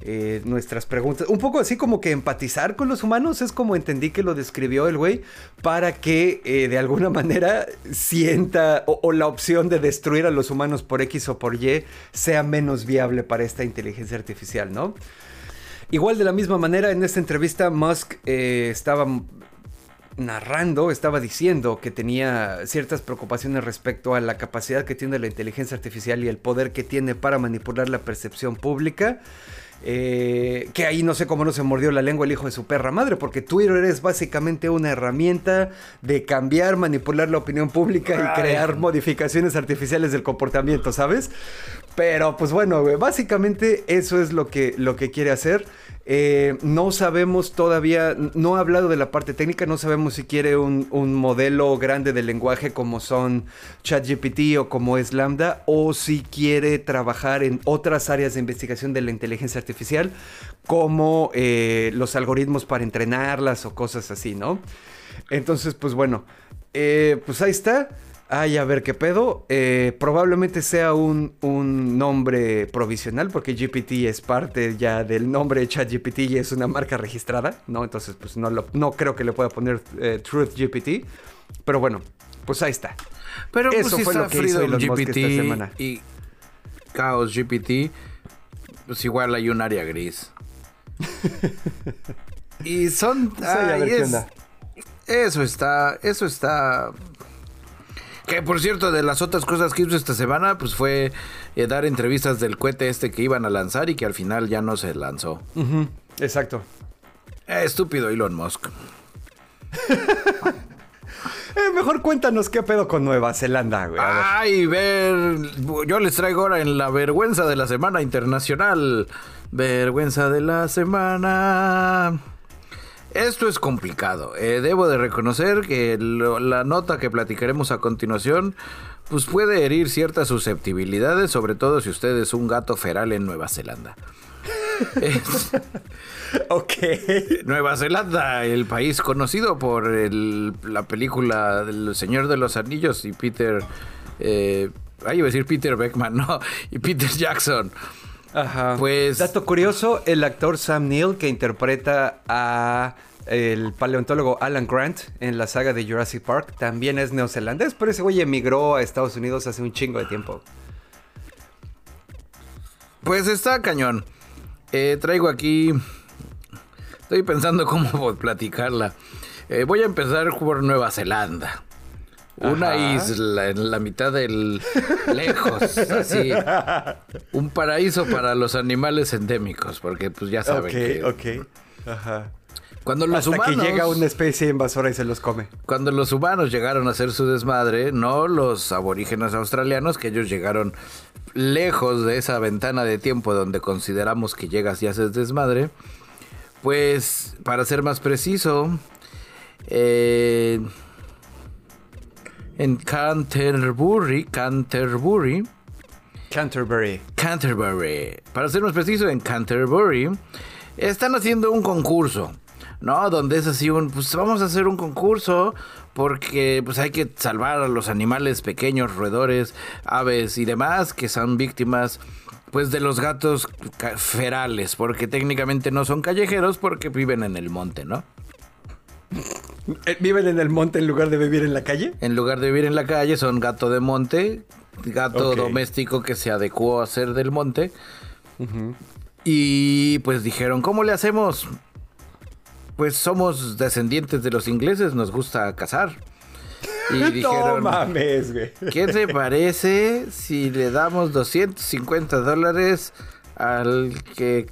eh, nuestras preguntas. Un poco así como que empatizar con los humanos, es como entendí que lo describió el güey, para que eh, de alguna manera sienta o, la opción de destruir a los humanos por X o por Y sea menos viable para esta inteligencia artificial, ¿no? Igual de la misma manera, en esta entrevista Musk eh, estaba narrando, estaba diciendo que tenía ciertas preocupaciones respecto a la capacidad que tiene la inteligencia artificial y el poder que tiene para manipular la percepción pública. Eh, que ahí no sé cómo no se mordió la lengua el hijo de su perra madre, porque Twitter es básicamente una herramienta de cambiar, manipular la opinión pública y crear modificaciones artificiales del comportamiento, ¿sabes? Pero pues bueno, básicamente eso es lo que, lo que quiere hacer. Eh, no sabemos todavía, no ha hablado de la parte técnica, no sabemos si quiere un, modelo grande de lenguaje como son ChatGPT o como es Lambda, o si quiere trabajar en otras áreas de investigación de la inteligencia artificial, como eh, los algoritmos para entrenarlas o cosas así, ¿no? Entonces, pues bueno, eh, pues ahí está. Ay, a ver qué pedo. Eh, probablemente sea un, un, nombre provisional porque GPT es parte ya del nombre de ChatGPT y es una marca registrada, ¿no? Entonces, pues no, lo, no creo que le pueda poner eh, Truth GPT. Pero bueno, pues ahí está. Pero eso pues, fue lo que hizo Elon GPT esta semana. Y Chaos GPT, pues igual hay un área gris. y son... Pues ay, es, eso está, eso está que por cierto, de las otras cosas que hizo esta semana, pues fue eh, dar entrevistas del cohete este que iban a lanzar y que al final ya no se lanzó. Uh -huh. Exacto. Eh, estúpido Elon Musk. eh, mejor cuéntanos qué pedo con Nueva Zelanda, güey. Ay, ver. Yo les traigo ahora en la vergüenza de la semana internacional. Vergüenza de la semana. Esto es complicado. Eh, debo de reconocer que lo, la nota que platicaremos a continuación pues puede herir ciertas susceptibilidades, sobre todo si usted es un gato feral en Nueva Zelanda. es, ok. Nueva Zelanda, el país conocido por el, la película El Señor de los Anillos y Peter... Eh, ahí iba a decir Peter Beckman, no, y Peter Jackson. Ajá. Pues. Dato curioso: el actor Sam Neill que interpreta a el paleontólogo Alan Grant en la saga de Jurassic Park también es neozelandés, pero ese güey emigró a Estados Unidos hace un chingo de tiempo. Pues está cañón. Eh, traigo aquí. Estoy pensando cómo platicarla. Eh, voy a empezar por Nueva Zelanda. Una Ajá. isla en la mitad del lejos, así. Un paraíso para los animales endémicos, porque pues ya saben okay, que... Ok, ok. Ajá. Cuando los Hasta humanos, que llega una especie invasora y se los come. Cuando los humanos llegaron a hacer su desmadre, no los aborígenes australianos, que ellos llegaron lejos de esa ventana de tiempo donde consideramos que llegas y haces desmadre, pues para ser más preciso, eh, en Canterbury, Canterbury, Canterbury. Canterbury. Para ser más preciso, en Canterbury están haciendo un concurso. ¿No? Donde es así un, pues vamos a hacer un concurso porque pues hay que salvar a los animales pequeños, roedores, aves y demás que son víctimas pues de los gatos ferales, porque técnicamente no son callejeros porque viven en el monte, ¿no? ¿Viven en el monte en lugar de vivir en la calle? En lugar de vivir en la calle son gato de monte, gato okay. doméstico que se adecuó a ser del monte. Uh -huh. Y pues dijeron, ¿cómo le hacemos? Pues somos descendientes de los ingleses, nos gusta cazar. Y dijeron, no mames, güey. ¿Qué te parece si le damos 250 dólares al que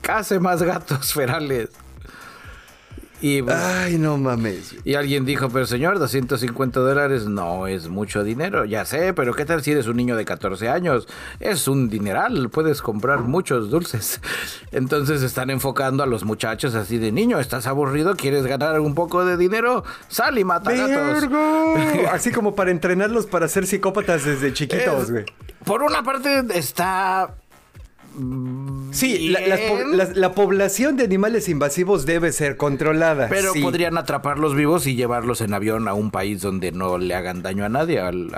case más gatos ferales? Y, Ay, no mames. Y alguien dijo, pero señor, 250 dólares no es mucho dinero. Ya sé, pero ¿qué tal si eres un niño de 14 años? Es un dineral, puedes comprar muchos dulces. Entonces están enfocando a los muchachos así de niño, ¿estás aburrido? ¿Quieres ganar un poco de dinero? Sal y mata gatos. Así como para entrenarlos para ser psicópatas desde chiquitos, güey. Por una parte está Sí, la, las po- bien. las- la población de animales invasivos debe ser controlada. Pero sí. podrían atraparlos vivos y llevarlos en avión a un país donde no le hagan daño a nadie, al,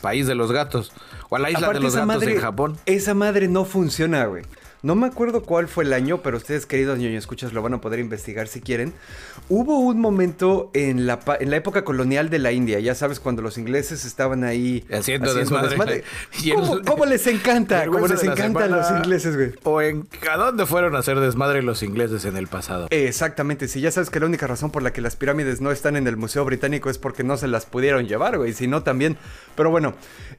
país de los gatos. O a la isla Aparte, de los esa gatos madre- en Japón. Esa madre no funciona, güey. No me acuerdo cuál fue el año, pero ustedes, queridos ñoño escuchas, lo van a poder investigar si quieren. Hubo un momento en la, pa- en la época colonial de la India, ya sabes, cuando los ingleses estaban ahí Haciendo desmadre. Y el- ¿Cómo, les encanta? ¿Cómo les encanta a los semana. ingleses, güey? O en a dónde fueron a hacer desmadre los ingleses en el pasado. Exactamente, si ya sabes que la única razón por la que las pirámides no están en el Museo Británico es porque no se las pudieron llevar, güey, si no también. Pero bueno,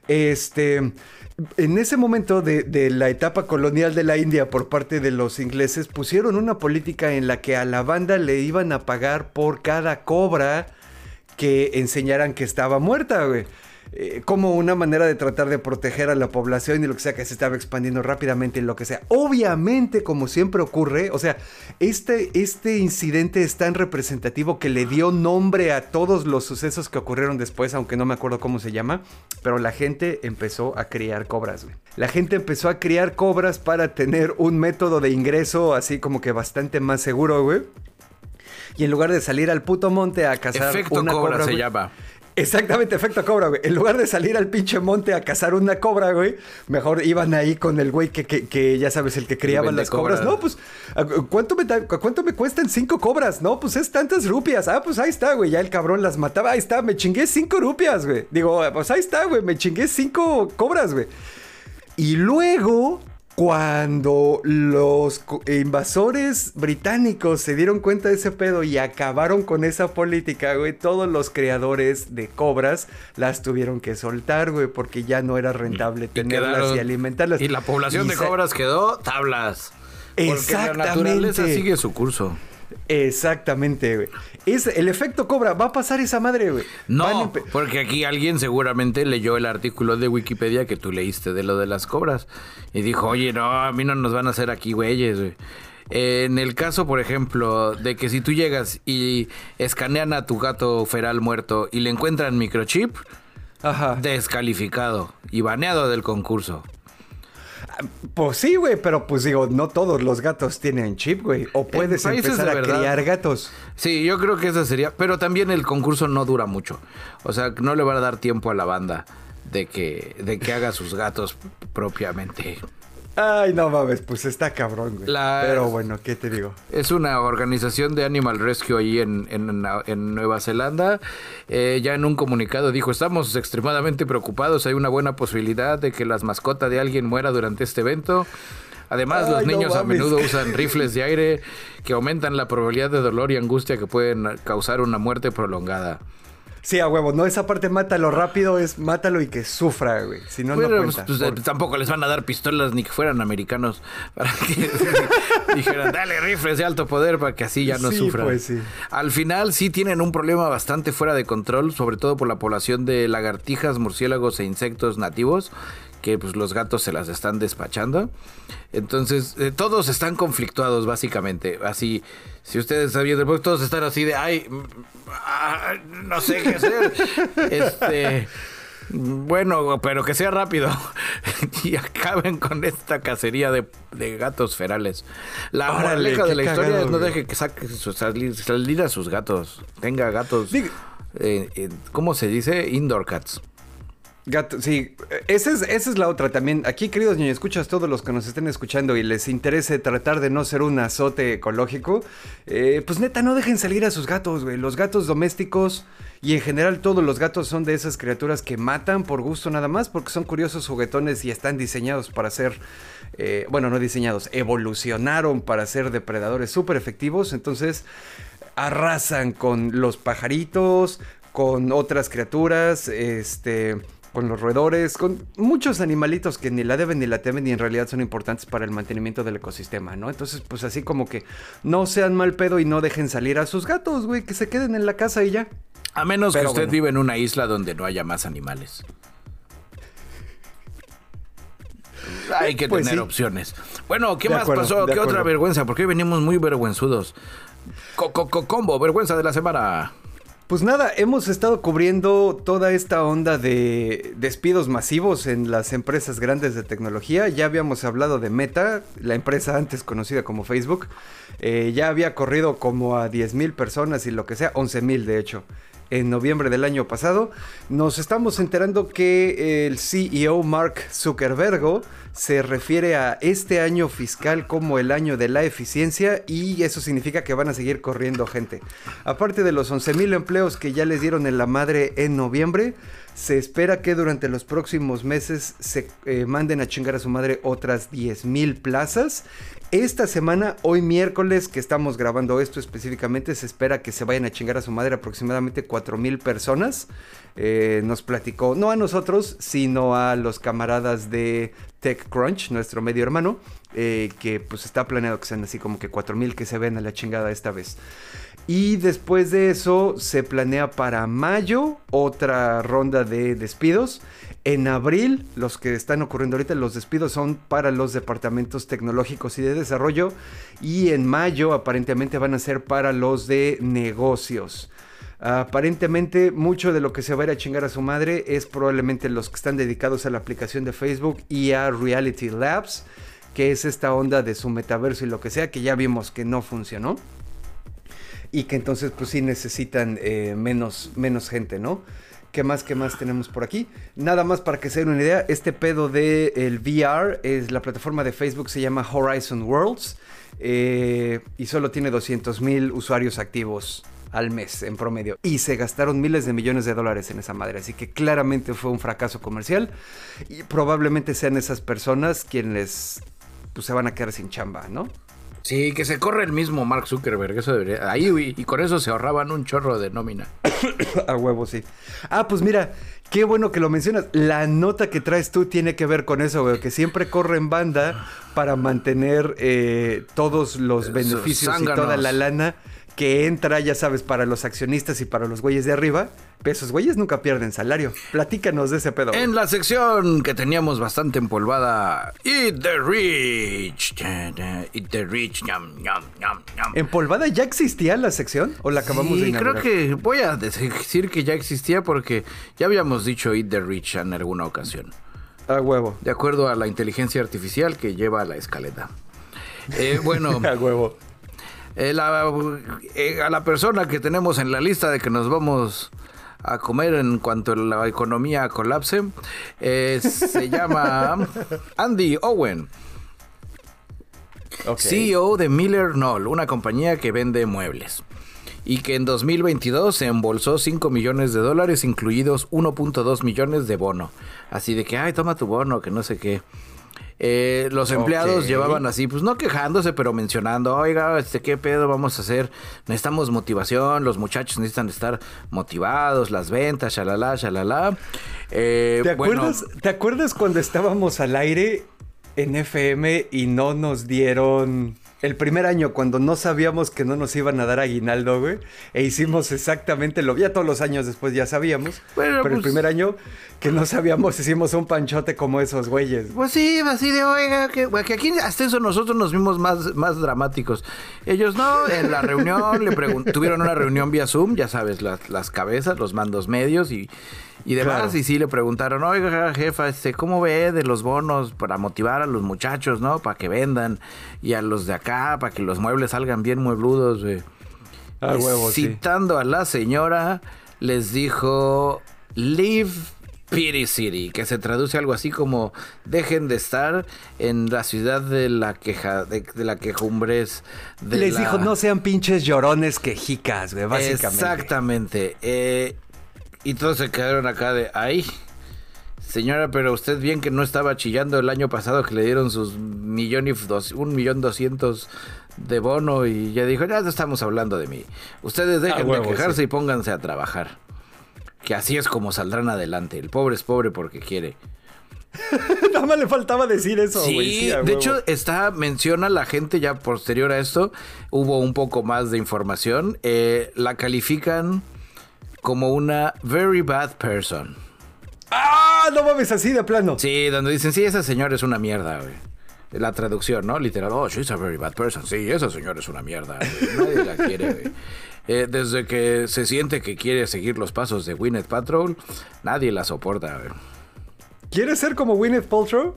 este, en ese momento de, la etapa colonial de la India por parte de los ingleses, pusieron una política en la que a la banda le iban a pagar por cada cobra que enseñaran que estaba muerta, güey. Eh, como una manera de tratar de proteger a la población y lo que sea que se estaba expandiendo rápidamente y lo que sea. Obviamente, como siempre ocurre, o sea, este, este incidente es tan representativo que le dio nombre a todos los sucesos que ocurrieron después, aunque no me acuerdo cómo se llama, pero la gente empezó a criar cobras, güey. La gente empezó a criar cobras para tener un método de ingreso así como que bastante más seguro, güey. Y en lugar de salir al puto monte a cazar Efecto una cobra, cobra, se güey, llama. Exactamente, efecto cobra, güey. En lugar de salir al pinche monte a cazar una cobra, güey, mejor iban ahí con el güey que, que, que ya sabes, el que criaba las cobras. No, pues, ¿a- ¿cuánto me, da- ¿cuánto me cuestan cinco cobras? No, pues es tantas rupias. Ah, pues ahí está, güey. Ya el cabrón las mataba. Ahí está, me chingué cinco rupias, güey. Digo, pues ahí está, güey. Me chingué cinco cobras, güey. Y luego, cuando los invasores británicos se dieron cuenta de ese pedo y acabaron con esa política, güey, todos los creadores de cobras las tuvieron que soltar, güey, porque ya no era rentable Y tenerlas quedaron- y alimentarlas. Y la población Y de cobras quedó tablas. Porque la naturaleza Exactamente. sigue su curso. Exactamente, güey. Es el efecto cobra, va a pasar esa madre, güey. No, porque aquí alguien seguramente leyó el artículo de Wikipedia que tú leíste de lo de las cobras y dijo, oye, no, a mí no nos van a hacer aquí güeyes, güey. En el caso, por ejemplo, de que si tú llegas y escanean a tu gato feral muerto y le encuentran microchip, Ajá. descalificado y baneado del concurso. Pues sí, güey, pero pues digo, no todos los gatos tienen chip, güey. O puedes empezar a verdad. criar gatos. Sí, yo creo que esa sería. Pero también el concurso no dura mucho. O sea, no le van a dar tiempo a la banda de que, de que haga sus gatos propiamente. Ay, no mames, pues está cabrón, güey. La- Pero bueno, ¿qué te digo? Es una organización de Animal Rescue ahí en, en- en Nueva Zelanda. Eh, ya en un comunicado dijo, estamos extremadamente preocupados. Hay una buena posibilidad de que las mascotas de alguien muera durante este evento. Además, Ay, los no niños a menudo usan rifles de aire que aumentan la probabilidad de dolor y angustia que pueden causar una muerte prolongada. Sí, a huevo, no esa parte mátalo rápido, es mátalo y que sufra, güey. Si no, no cuenta. pues, Por- tampoco les van a dar pistolas ni que fueran americanos para que dijeran, dale rifles de alto poder para que así ya no Sí, sufran. pues, sí. Al final sí tienen un problema bastante fuera de control, sobre todo por la población de lagartijas, murciélagos e insectos nativos que pues los gatos se las están despachando. Entonces, eh, todos están conflictuados básicamente. Así, si ustedes están viendo, todos están así de, ay, mm, ah, no sé qué hacer. este, bueno, pero que sea rápido y acaben con esta cacería de, de gatos ferales. La moraleja de la historia es no deje que saque su, salir, salir a sus gatos. Tenga gatos. Eh, eh, ¿Cómo se dice? Indoor cats. Gato, sí, esa es, esa es la otra también. Aquí, queridos niños, escuchas todos los que nos estén escuchando y les interese tratar de no ser un azote ecológico, eh, pues neta, no dejen salir a sus gatos, güey. Los gatos domésticos y en general todos los gatos son de esas criaturas que matan por gusto nada más, porque son curiosos juguetones y están diseñados para ser, eh, bueno, no diseñados, evolucionaron para ser depredadores súper efectivos. Entonces, arrasan con los pajaritos, con otras criaturas, este, con los roedores, con muchos animalitos que ni la deben ni la temen y en realidad son importantes para el mantenimiento del ecosistema, ¿no? Entonces, pues así como que no sean mal pedo y no dejen salir a sus gatos, güey, que se queden en la casa y ya. A menos Pero que usted bueno. vive en una isla donde no haya más animales. Hay que Pues tener sí. opciones. Bueno, ¿qué De más acuerdo, pasó? ¿Qué otra vergüenza? Porque hoy venimos muy vergüenzudos. Co- co- co- combo, vergüenza de la semana. Pues nada, hemos estado cubriendo toda esta onda de despidos masivos en las empresas grandes de tecnología. Ya habíamos hablado de Meta, la empresa antes conocida como Facebook. Eh, ya había corrido como a 10 mil personas y lo que sea, 11 mil de hecho en noviembre del año pasado, nos estamos enterando que el CEO Mark Zuckerberg se refiere a este año fiscal como el año de la eficiencia y eso significa que van a seguir corriendo gente. Aparte de los 11 mil empleos que ya les dieron en la madre en noviembre, se espera que durante los próximos meses se eh, manden a chingar a su madre otras 10 mil plazas esta semana, hoy miércoles, que estamos grabando esto específicamente, se espera que se vayan a chingar a su madre aproximadamente 4.000 personas. Eh, nos platicó, no a nosotros, sino a los camaradas de TechCrunch, nuestro medio hermano, eh, que pues está planeado que sean así como que 4.000 que se ven a la chingada esta vez. Y después de eso se planea para mayo otra ronda de despidos. En abril, los que están ocurriendo ahorita, los despidos son para los departamentos tecnológicos y de desarrollo. Y en mayo aparentemente van a ser para los de negocios. Aparentemente mucho de lo que se va a ir a chingar a su madre es probablemente los que están dedicados a la aplicación de Facebook y a Reality Labs, que es esta onda de su metaverso y lo que sea, que ya vimos que no funcionó y que entonces pues sí necesitan eh, menos, menos gente, ¿no? ¿Qué más, qué más tenemos por aquí? Nada más para que se den una idea, este pedo de el VR es la plataforma de Facebook, se llama Horizon Worlds eh, y solo tiene 200 mil usuarios activos al mes en promedio. Y se gastaron miles de millones de dólares en esa madre. Así que claramente fue un fracaso comercial. Y probablemente sean esas personas quienes pues, se van a quedar sin chamba, ¿no? Sí, que se corre el mismo Mark Zuckerberg, eso debería. Ahí, y, con eso se ahorraban un chorro de nómina. A huevo, sí. Ah, pues mira, qué bueno que lo mencionas. La nota que traes tú tiene que ver con eso, güey, que siempre corre en banda para mantener eh, todos los beneficios y toda la lana que entra, ya sabes, para los accionistas y para los güeyes de arriba. Pesos, güeyes nunca pierden salario. Platícanos de ese pedo. En la sección que teníamos bastante empolvada, Eat the Rich. Eat the Rich. ¿Empolvada ya existía la sección? ¿O la acabamos de inaugurar? creo que voy a decir que ya existía porque ya habíamos dicho Eat the Rich en alguna ocasión. A huevo. De acuerdo a la inteligencia artificial que lleva la escaleta. Eh, bueno. a huevo. Eh, eh, a la persona que tenemos en la lista de que nos vamos a comer en cuanto la economía colapse, eh, se llama Andy Owen. CEO de Miller Knoll, una compañía que vende muebles. Y que en 2022 se embolsó 5 millones de dólares, incluidos 1.2 millones de bono. Así de que, ay, toma tu bono, que no sé qué. Eh, los empleados llevaban así, pues no quejándose, pero mencionando, oiga, este, ¿qué pedo vamos a hacer? Necesitamos motivación, los muchachos necesitan estar motivados, las ventas, shalala, shalala. Eh, ¿Te, acuerdas, ¿Te acuerdas cuando estábamos al aire en FM y no nos dieron el primer año, cuando no sabíamos que no nos iban a dar aguinaldo, güey, e hicimos exactamente lo, ya todos los años después ya sabíamos, pero el pues primer año que no sabíamos hicimos un panchote como esos güeyes. Pues sí, así de, oiga, que, que aquí hasta eso nosotros nos vimos más, más dramáticos. Ellos no, en la reunión le tuvieron una reunión vía Zoom, ya sabes, las, las cabezas, los mandos medios y y demás. Y sí le preguntaron, oiga, jefa, este, ¿cómo ve de los bonos para motivar a los muchachos, no? Para que vendan. Y a los de acá, para que los muebles salgan bien muebludos, güey. Ah, huevo, Citando a la señora, les dijo, leave Pity City, que se traduce algo así como dejen de estar en la ciudad de la queja, de, la quejumbres. Les dijo no sean pinches llorones quejicas, güey, básicamente. Exactamente. Eh, y todos se quedaron acá de, ay, señora, pero usted bien que no estaba chillando el año pasado que le dieron sus millón y dos, un millón doscientos de bono y ya dijo, ya no estamos hablando de mí. Ustedes dejen de quejarse y pónganse a trabajar. Que así es como saldrán adelante. El pobre es pobre porque quiere. Nada más le faltaba decir eso. Sí, de hecho está menciona la gente ya posterior a esto hubo un poco más de información. Eh, la califican como una very bad person. ¡Ah! No mames así de plano. Sí, donde dicen, sí, esa señora es una mierda, güey. La traducción, ¿no? Literal, oh, she's a very bad person. Sí, esa señora es una mierda. Nadie la quiere, güey. Eh, desde que se siente que quiere seguir los pasos de Gwyneth Patrol, nadie la soporta, güey. ¿Quiere ser como Gwyneth Paltrow?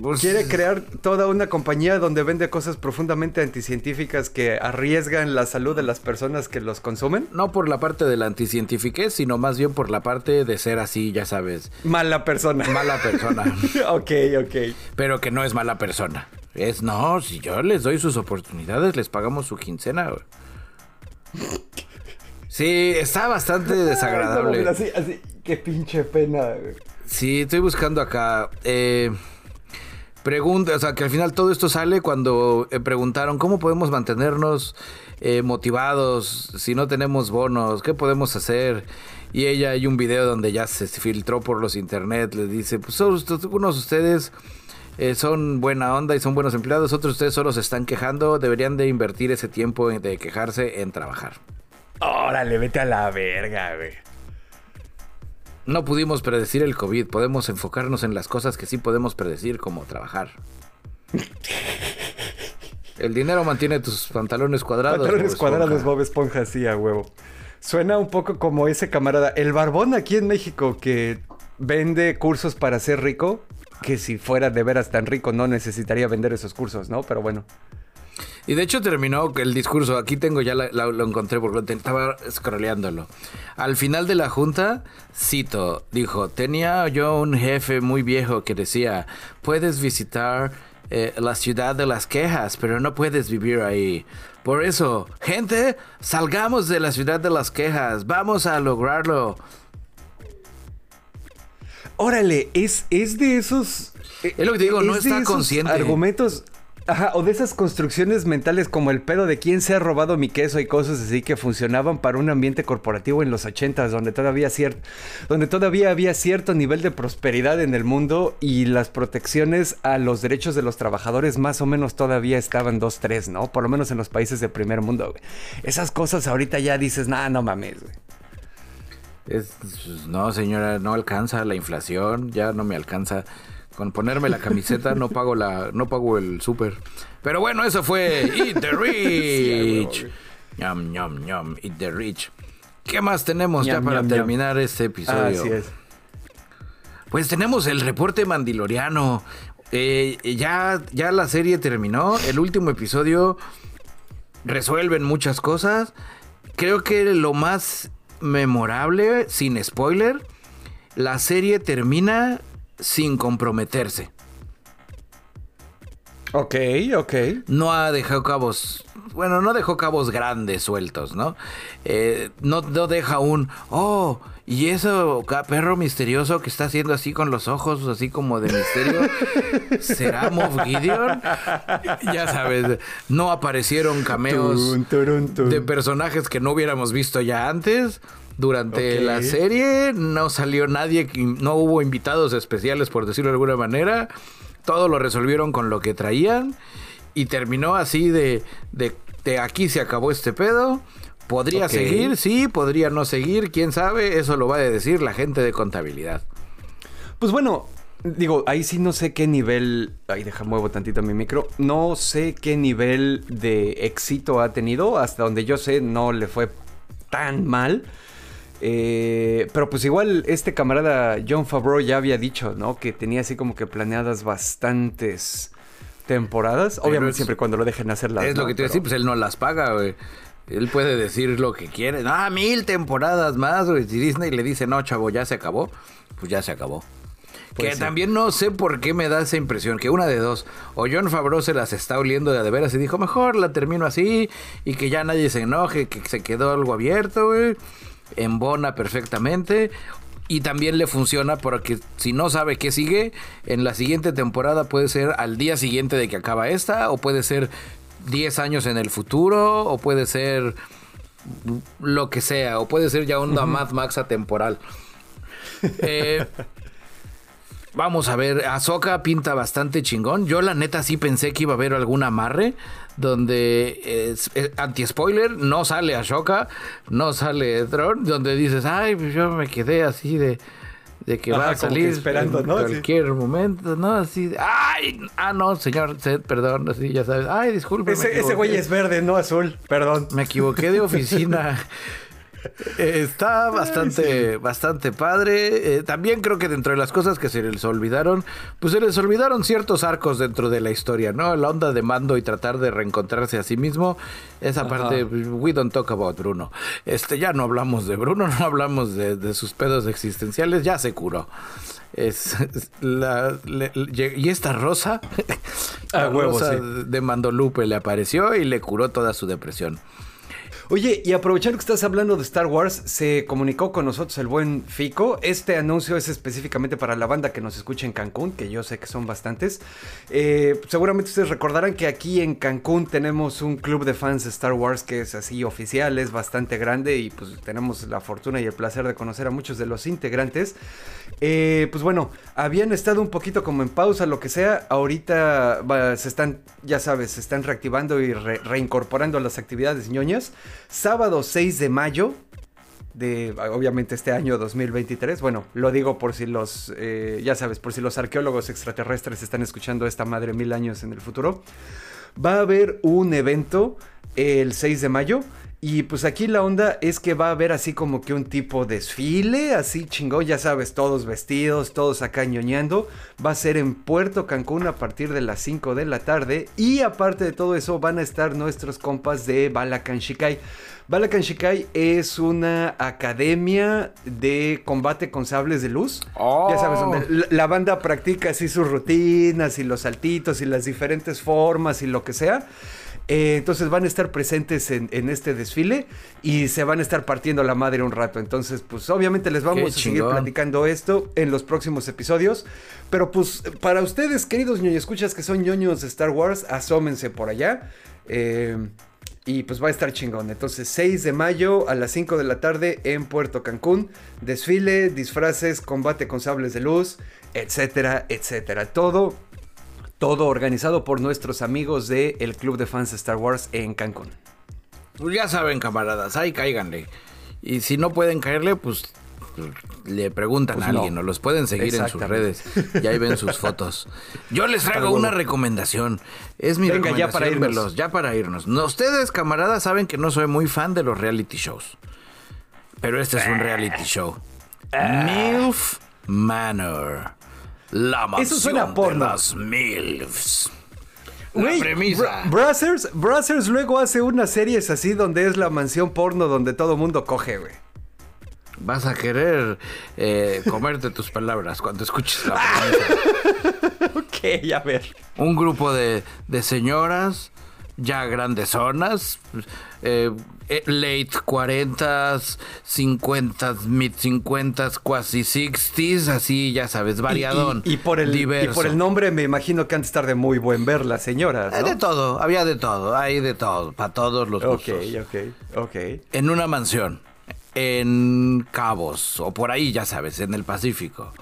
Pues, Quiere crear toda una compañía donde vende cosas profundamente anticientíficas que arriesgan la salud de las personas que los consumen. No por la parte de la anticientifiquez, sino más bien por la parte de ser así, ya sabes. Mala persona. Mala persona. ok, ok. pero que no es mala persona. Es, no, si yo les doy sus oportunidades, les pagamos su quincena. Sí, está bastante desagradable. Así, así, qué pinche pena. güey. Sí, estoy buscando acá. Eh, pregunta, o sea, que al final todo esto sale cuando eh, preguntaron cómo podemos mantenernos eh, motivados si no tenemos bonos, qué podemos hacer. Y ella hay un video donde ya se filtró por los internet, les dice, pues unos de ustedes eh, son buena onda y son buenos empleados, otros de ustedes solo se están quejando, deberían de invertir ese tiempo de quejarse en trabajar. Órale, vete a la verga, güey. No pudimos predecir el COVID, podemos enfocarnos en las cosas que sí podemos predecir, como trabajar. El dinero mantiene tus pantalones cuadrados. Pantalones cuadrados. Bob Esponja, sí, a huevo. Suena un poco como ese camarada, el barbón aquí en México que vende cursos para ser rico, que si fuera de veras tan rico no necesitaría vender esos cursos, ¿no? Pero bueno. Y de hecho terminó el discurso. Aquí tengo ya la- la- lo encontré porque lo ten- estaba scrolleándolo. Al final de la junta, cito, dijo: Tenía yo un jefe muy viejo que decía: Puedes visitar eh, la ciudad de las quejas, pero no puedes vivir ahí. Por eso, gente, salgamos de la ciudad de las quejas. Vamos a lograrlo. Órale, es, es de esos... Es lo que te digo, no está consciente. Argumentos... Ajá, o de esas construcciones mentales como el pedo de quién se ha robado mi queso y cosas así que funcionaban para un ambiente corporativo en los ochentas, donde todavía donde todavía había cierto nivel de prosperidad en el mundo y las protecciones a los derechos de los trabajadores más o menos todavía estaban dos, tres, ¿no? Por lo menos en los países de primer mundo. Esas cosas ahorita ya dices, nah, no mames, güey. Es- pues, no, señora, no alcanza la inflación, ya no me alcanza. Con ponerme la camiseta no pago la, no pago el súper. Pero bueno, eso fue Eat the Rich. Ñam, ñam, ñam, Eat the Rich. ¿Qué más tenemos ya para ñam, ñam. terminar este episodio? Así es. Pues tenemos el reporte mandiloriano. Eh, ya, ya la serie terminó. El último episodio resuelven muchas cosas. Creo que lo más memorable, sin spoiler, la serie termina sin comprometerse. Ok, ok. No ha dejado cabos. Bueno, no dejó cabos grandes sueltos, ¿no? Eh, no, no deja un. Oh, y eso ca- perro misterioso que está haciendo así con los ojos, así como de misterio. ¿Será Moff Gideon? Ya sabes, no aparecieron cameos turun, de personajes que no hubiéramos visto ya antes. Durante la serie no salió nadie, no hubo invitados especiales, por decirlo de alguna manera. Todo lo resolvieron con lo que traían. Y terminó así de, de, de aquí se acabó este pedo. Podría seguir, sí, podría no seguir, quién sabe, eso lo va a decir la gente de contabilidad. Pues bueno, digo, ahí sí no sé qué nivel. Ay, deja muevo tantito mi micro. No sé qué nivel de éxito ha tenido. Hasta donde yo sé, no le fue tan mal. Eh, pero pues igual este camarada John Favreau ya había dicho, ¿no? Que tenía así como que planeadas bastantes temporadas. Obviamente es- siempre cuando lo dejen hacerlas. es lo ¿no? que te iba a decir, pues él no las paga, güey. Él puede decir lo que quiere. Ah, mil temporadas más, güey. Si Disney le dice, no, chavo, ya se acabó, pues ya se acabó. Pues que sí. también no sé por qué me da esa impresión, que una de dos, o John Favreau se las está oliendo de a de veras y dijo, mejor la termino así, y que ya nadie se enoje, que se quedó algo abierto, güey, embona perfectamente, y también le funciona porque si no sabe qué sigue, en la siguiente temporada puede ser al día siguiente de que acaba esta, o puede ser 10 años en el futuro, o puede ser lo que sea, o puede ser ya una Mad Max atemporal. Eh, Vamos a ver, Ahsoka pinta bastante chingón. Yo la neta sí pensé que iba a haber algún amarre donde, eh, anti-spoiler, no sale Ahsoka, no sale Tron, donde dices, ay, pues yo me quedé así de... de que va a salir esperando, en ¿no? cualquier momento, ¿no? Así, ay, ah, no, señor Seth, perdón, así, ya sabes, ay, disculpe. Ese, ese güey es verde, no azul, perdón. Me equivoqué de oficina. Eh, está bastante, bastante padre. Eh, también creo que dentro de las cosas que se les olvidaron, pues se les olvidaron ciertos arcos dentro de la historia, ¿no? La onda de mando y tratar de reencontrarse a sí mismo. Esa parte, we don't talk about Bruno. Este, ya no hablamos de Bruno, no hablamos de, sus pedos existenciales, ya se curó. Es, la, y esta rosa, a huevo, de Mandolupe le apareció y le curó toda su depresión. Oye, y aprovechando que estás hablando de Star Wars, se comunicó con nosotros el buen Fico. Este anuncio es específicamente para la banda que nos escucha en Cancún, que yo sé que son bastantes. Eh, seguramente ustedes recordarán que aquí en Cancún tenemos un club de fans de Star Wars que es así oficial, es bastante grande y pues tenemos la fortuna y el placer de conocer a muchos de los integrantes. Eh, pues bueno, habían estado un poquito como en pausa, lo que sea. Ahorita se están, ya sabes, se están reactivando y reincorporando las actividades ñoñas. Sábado 6 de mayo de obviamente este año 2023. Bueno, lo digo por si los, eh, ya sabes, por si los arqueólogos extraterrestres están escuchando esta madre mil años en el futuro. Va a haber un evento el 6 de mayo y pues aquí la onda es que va a haber así como que un tipo desfile, así chingón, ya sabes, todos vestidos, todos acá ñoñando. Va a ser en Puerto Cancún a partir de las 5 de la tarde. Y aparte de todo eso, van a estar nuestros compas de Balakan Shikai. Balakan Shikai es una academia de combate con sables de luz. Ya sabes, donde oh. la banda practica así sus rutinas y los saltitos y las diferentes formas y lo que sea. Eh, entonces van a estar presentes en, este desfile y se van a estar partiendo la madre un rato. Entonces, pues obviamente les vamos a seguir platicando esto en los próximos episodios. Pero pues para ustedes, queridos ñoños escuchas que son ñoños de Star Wars, asómense por allá. Eh, y pues va a estar chingón. Entonces, 6 de mayo a las 5 de la tarde en Puerto Cancún. Desfile, disfraces, combate con sables de luz, etcétera, etcétera. Todo todo organizado por nuestros amigos del el Club de Fans de Star Wars en Cancún. Pues ya saben, camaradas, ahí cáiganle. Y si no pueden caerle, pues le preguntan pues a alguien o los pueden seguir en sus redes y ahí ven sus fotos. Yo les traigo una recomendación. Es mi recomendación ya para irnos. ya para irnos. ustedes, camaradas, saben que no soy muy fan de los reality shows. Pero este es un reality show. MILF Manor. La mansión Eso suena porno. de las MILFs. La premisa. Brazzers, luego hace unas series así donde es la mansión porno donde todo mundo coge, güey. Vas a querer eh, comerte tus palabras cuando escuches la premisa. ok, a ver. Un grupo de, de señoras ya grandes zonas, eh, late 40s, 50s, mid 50s, casi 60s, así ya sabes, variadón. Y, por el, y por el nombre me imagino que han de estar de muy buen ver las señoras. ¿no? De todo, había de todo, hay de todo, para todos los gustos. Ok, ok, ok. En una mansión, en Cabos, o por ahí ya sabes, en el Pacífico.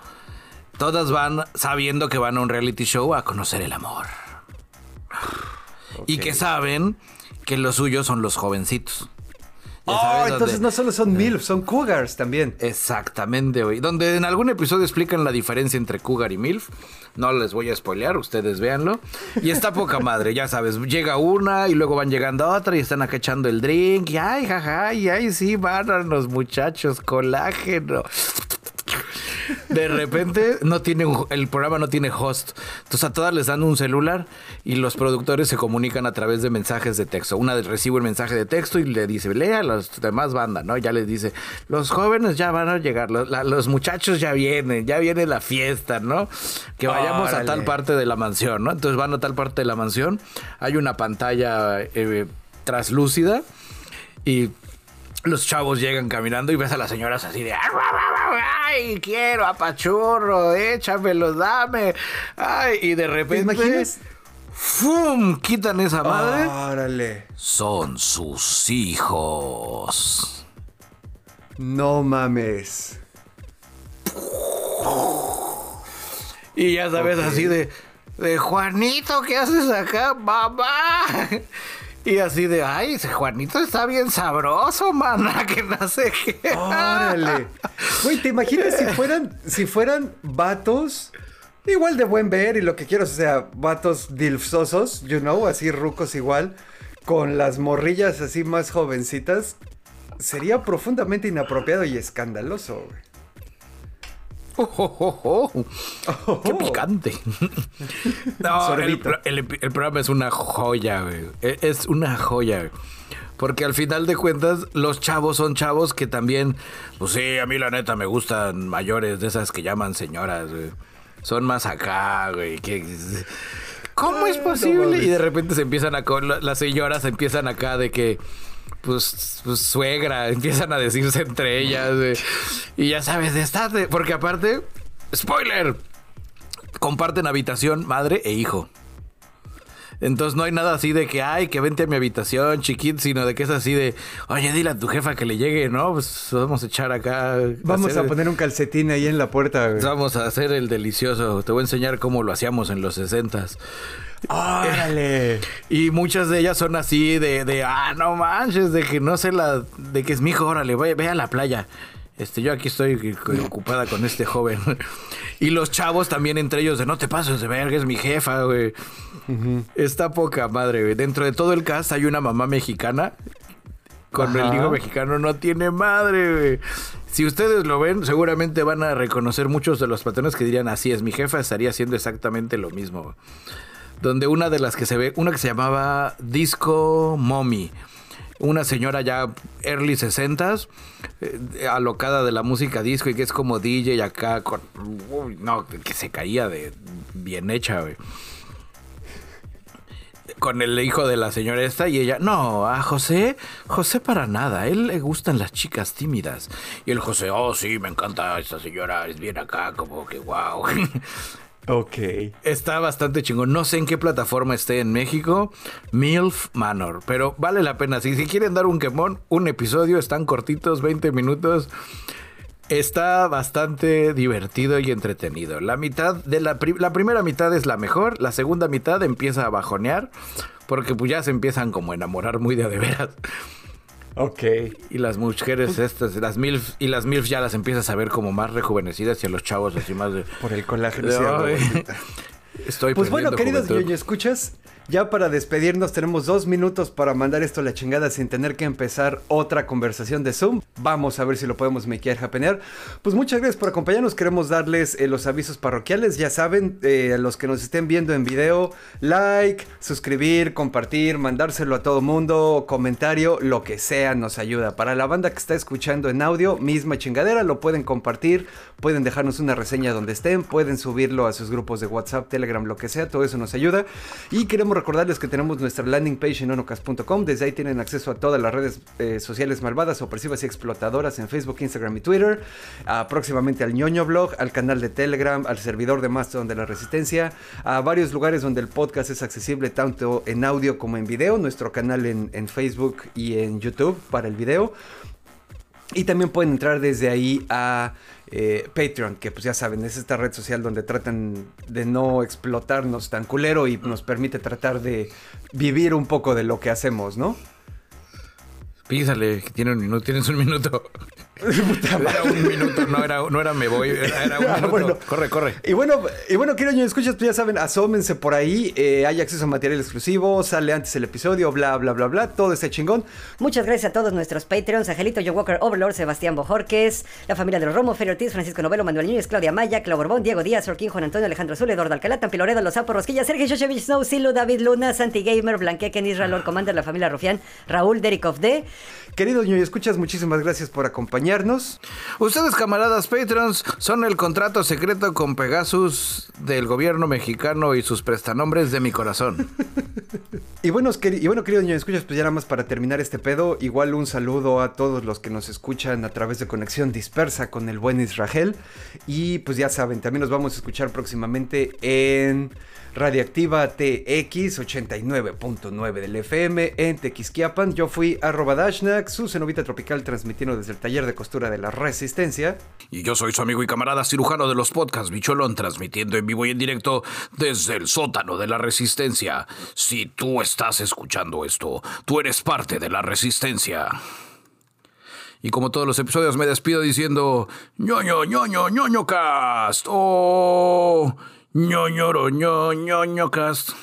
Todas van sabiendo que van a un reality show a conocer el amor. Y que saben que los suyos son los jovencitos. Oh, entonces no solo son MILF, son Cougars también. Exactamente, güey. Donde en algún episodio explican la diferencia entre Cougar y MILF. No les voy a spoilear, ustedes véanlo. Y está poca madre, ya sabes. Llega una y luego van llegando otra y están acá echando el drink. Y ay, jaja, y ay, sí, van a los muchachos, colágeno. De repente no tiene el programa no tiene host. Entonces a todas les dan un celular y los productores se comunican a través de mensajes de texto. Una recibe el mensaje de texto y le dice, lea a los demás bandas, ¿no? Ya les dice, los jóvenes ya van a llegar, los, muchachos ya vienen, ya viene la fiesta, ¿no? Que vayamos a tal parte de la mansión, ¿no? Entonces van a tal parte de la mansión, hay una pantalla eh, traslúcida y los chavos llegan caminando y ves a las señoras así de ay, quiero apachurro, échamelo, dame. Ay, y de repente imaginas? ¡Fum! Quitan esa madre. Órale. Son sus hijos. No mames. Y ya sabes, así de, de Juanito, ¿qué haces acá, mamá? Y así de, ay, ese Juanito está bien sabroso, mana, que no sé qué. Órale. Güey, ¿te imaginas si fueran, si fueran vatos igual de buen ver y lo que quiero, o sea, vatos dilfsosos, you know, así rucos igual, con las morrillas así más jovencitas? Sería profundamente inapropiado y escandaloso, güey. Oh, oh, oh, ¡Qué picante! no, el, el, el, programa es una joya, güey. E, es una joya, güey. Porque al final de cuentas, los chavos son chavos que también, pues sí, a mí la neta me gustan mayores, de esas que llaman señoras, güey. Son más acá, güey. Que, ¿Cómo es posible? y de repente se empiezan a... Las señoras empiezan acá de que pues, pues, suegra, empiezan a decirse entre ellas. y ya sabes, de estar Porque aparte, spoiler, comparten habitación madre e hijo. Entonces no hay nada así de que, ay, que vente a mi habitación, chiquit, sino de que es así de, oye, dile a tu jefa que le llegue, ¿no? Pues vamos a echar acá. Vamos a, poner un calcetín ahí en la puerta, Vamos a hacer el delicioso. Te voy a enseñar cómo lo hacíamos en los sesentas. ¡Órale! Y muchas de ellas son así de, de, ah, no manches, de que no sé la, de que es mi hijo, órale, ve, ve a la playa. Este, yo aquí estoy ocupada con este joven. y los chavos también entre ellos de no te pases de verga, es mi jefa, güey. Está poca madre, güey. Dentro de todo el cast hay una mamá mexicana. Con el hijo mexicano no tiene madre, güey. Si ustedes lo ven, seguramente van a reconocer muchos de los patrones que dirían, así es, mi jefa estaría haciendo exactamente lo mismo donde una de las que se ve, una que se llamaba Disco Mommy, una señora ya early 60s, eh, alocada de la música disco y que es como DJ acá, con, no, que se caía de bien hecha, güey. Con el hijo de la señora esta y ella, no, a José, José para nada, a él le gustan las chicas tímidas. Y el José, oh sí, me encanta esta señora, es bien acá, como que wow. Ok. Está bastante chingón. No sé en qué plataforma esté en México. MILF Manor. Pero vale la pena. Si, si quieren dar un quemón, un episodio, están cortitos, 20 minutos. Está bastante divertido y entretenido. La mitad de la, la primera mitad es la mejor. La segunda mitad empieza a bajonear. Porque pues ya se empiezan como a enamorar muy de a de veras. Ok. Y las mujeres estas, las MILF, y las MILF ya las empiezas a ver como más rejuvenecidas y a los chavos así más de... Por el colágeno. Estoy Pues bueno, queridos ñoño, escuchas, ya para despedirnos tenemos dos minutos para mandar esto a la chingada sin tener que empezar otra conversación de Zoom. Vamos a ver si lo podemos makear happenear. Pues muchas gracias por acompañarnos. Queremos darles eh, los avisos parroquiales. Ya saben, eh, los que nos estén viendo en video, like, suscribir, compartir, mandárselo a todo mundo, comentario, lo que sea nos ayuda. Para la banda que está escuchando en audio, misma chingadera, lo pueden compartir, pueden dejarnos una reseña donde estén, pueden subirlo a sus grupos de WhatsApp, Telegram, lo que sea, todo eso nos ayuda. Y queremos recordarles que tenemos nuestra landing page en onocast.com. Desde ahí tienen acceso a todas las redes eh, sociales malvadas, opresivas y explotadoras en Facebook, Instagram y Twitter. Próximamente al ñoño blog, al canal de Telegram, al servidor de Mastodon de la Resistencia, a varios lugares donde el podcast es accesible tanto en audio como en video. Nuestro canal en Facebook y en YouTube para el video. Y también pueden entrar desde ahí a eh, Patreon, que pues ya saben, es esta red social donde tratan de no explotarnos tan culero y nos permite tratar de vivir un poco de lo que hacemos, ¿no? Písale, que tiene un minuto, tienes un minuto. era un minuto, no era, no era me voy, era, un ah, minuto. corre, corre. Y bueno, y bueno, quiero yo escuchas, pues ya saben, asómense por ahí, eh, hay acceso a material exclusivo, sale antes el episodio, bla, bla, bla, bla, todo ese chingón. Muchas gracias a todos nuestros Patreons, Angelito, Joe Walker, Overlord, Sebastián Bojorques, la familia de los Romo, Fer Ortiz, Francisco Novelo, Manuel Núñez, Claudia Maya, Clau Borbón, Diego Díaz, Orquín, Juan Antonio, Alejandro Zul, Eduardo Alcalá, Tampiloredo, Los Sapos, Rosquilla, Sergio Shoshevich, Snow, Silu, David Luna, Santi Gamer, Blanquequen, Israel, Lord Commander, la familia Rufián, Raúl, Derek of D. Queridos ñoño escuchas, muchísimas gracias por acompañarnos. Ustedes, camaradas Patrons, son el contrato secreto con Pegasus del gobierno mexicano y sus prestanombres de mi corazón. y, bueno, y bueno, queridos ñoño escuchas, pues ya nada más para terminar este pedo, igual un saludo a todos los que nos escuchan a través de Conexión Dispersa con el buen Israel. Y pues ya saben, también nos vamos a escuchar próximamente en Radiactiva TX 89.9 del FM en Tequisquiapan. Yo fui arroba Dashnak, su cenovita tropical transmitiendo desde el taller de costura de la Resistencia. Y yo soy su amigo y camarada cirujano de los podcasts Bicholón, transmitiendo en vivo y en directo desde el sótano de la Resistencia. Si tú estás escuchando esto, tú eres parte de la Resistencia. Y como todos los episodios me despido diciendo ñoño ñoño ñoño cast o ñoñoro ñoño ñoño cast.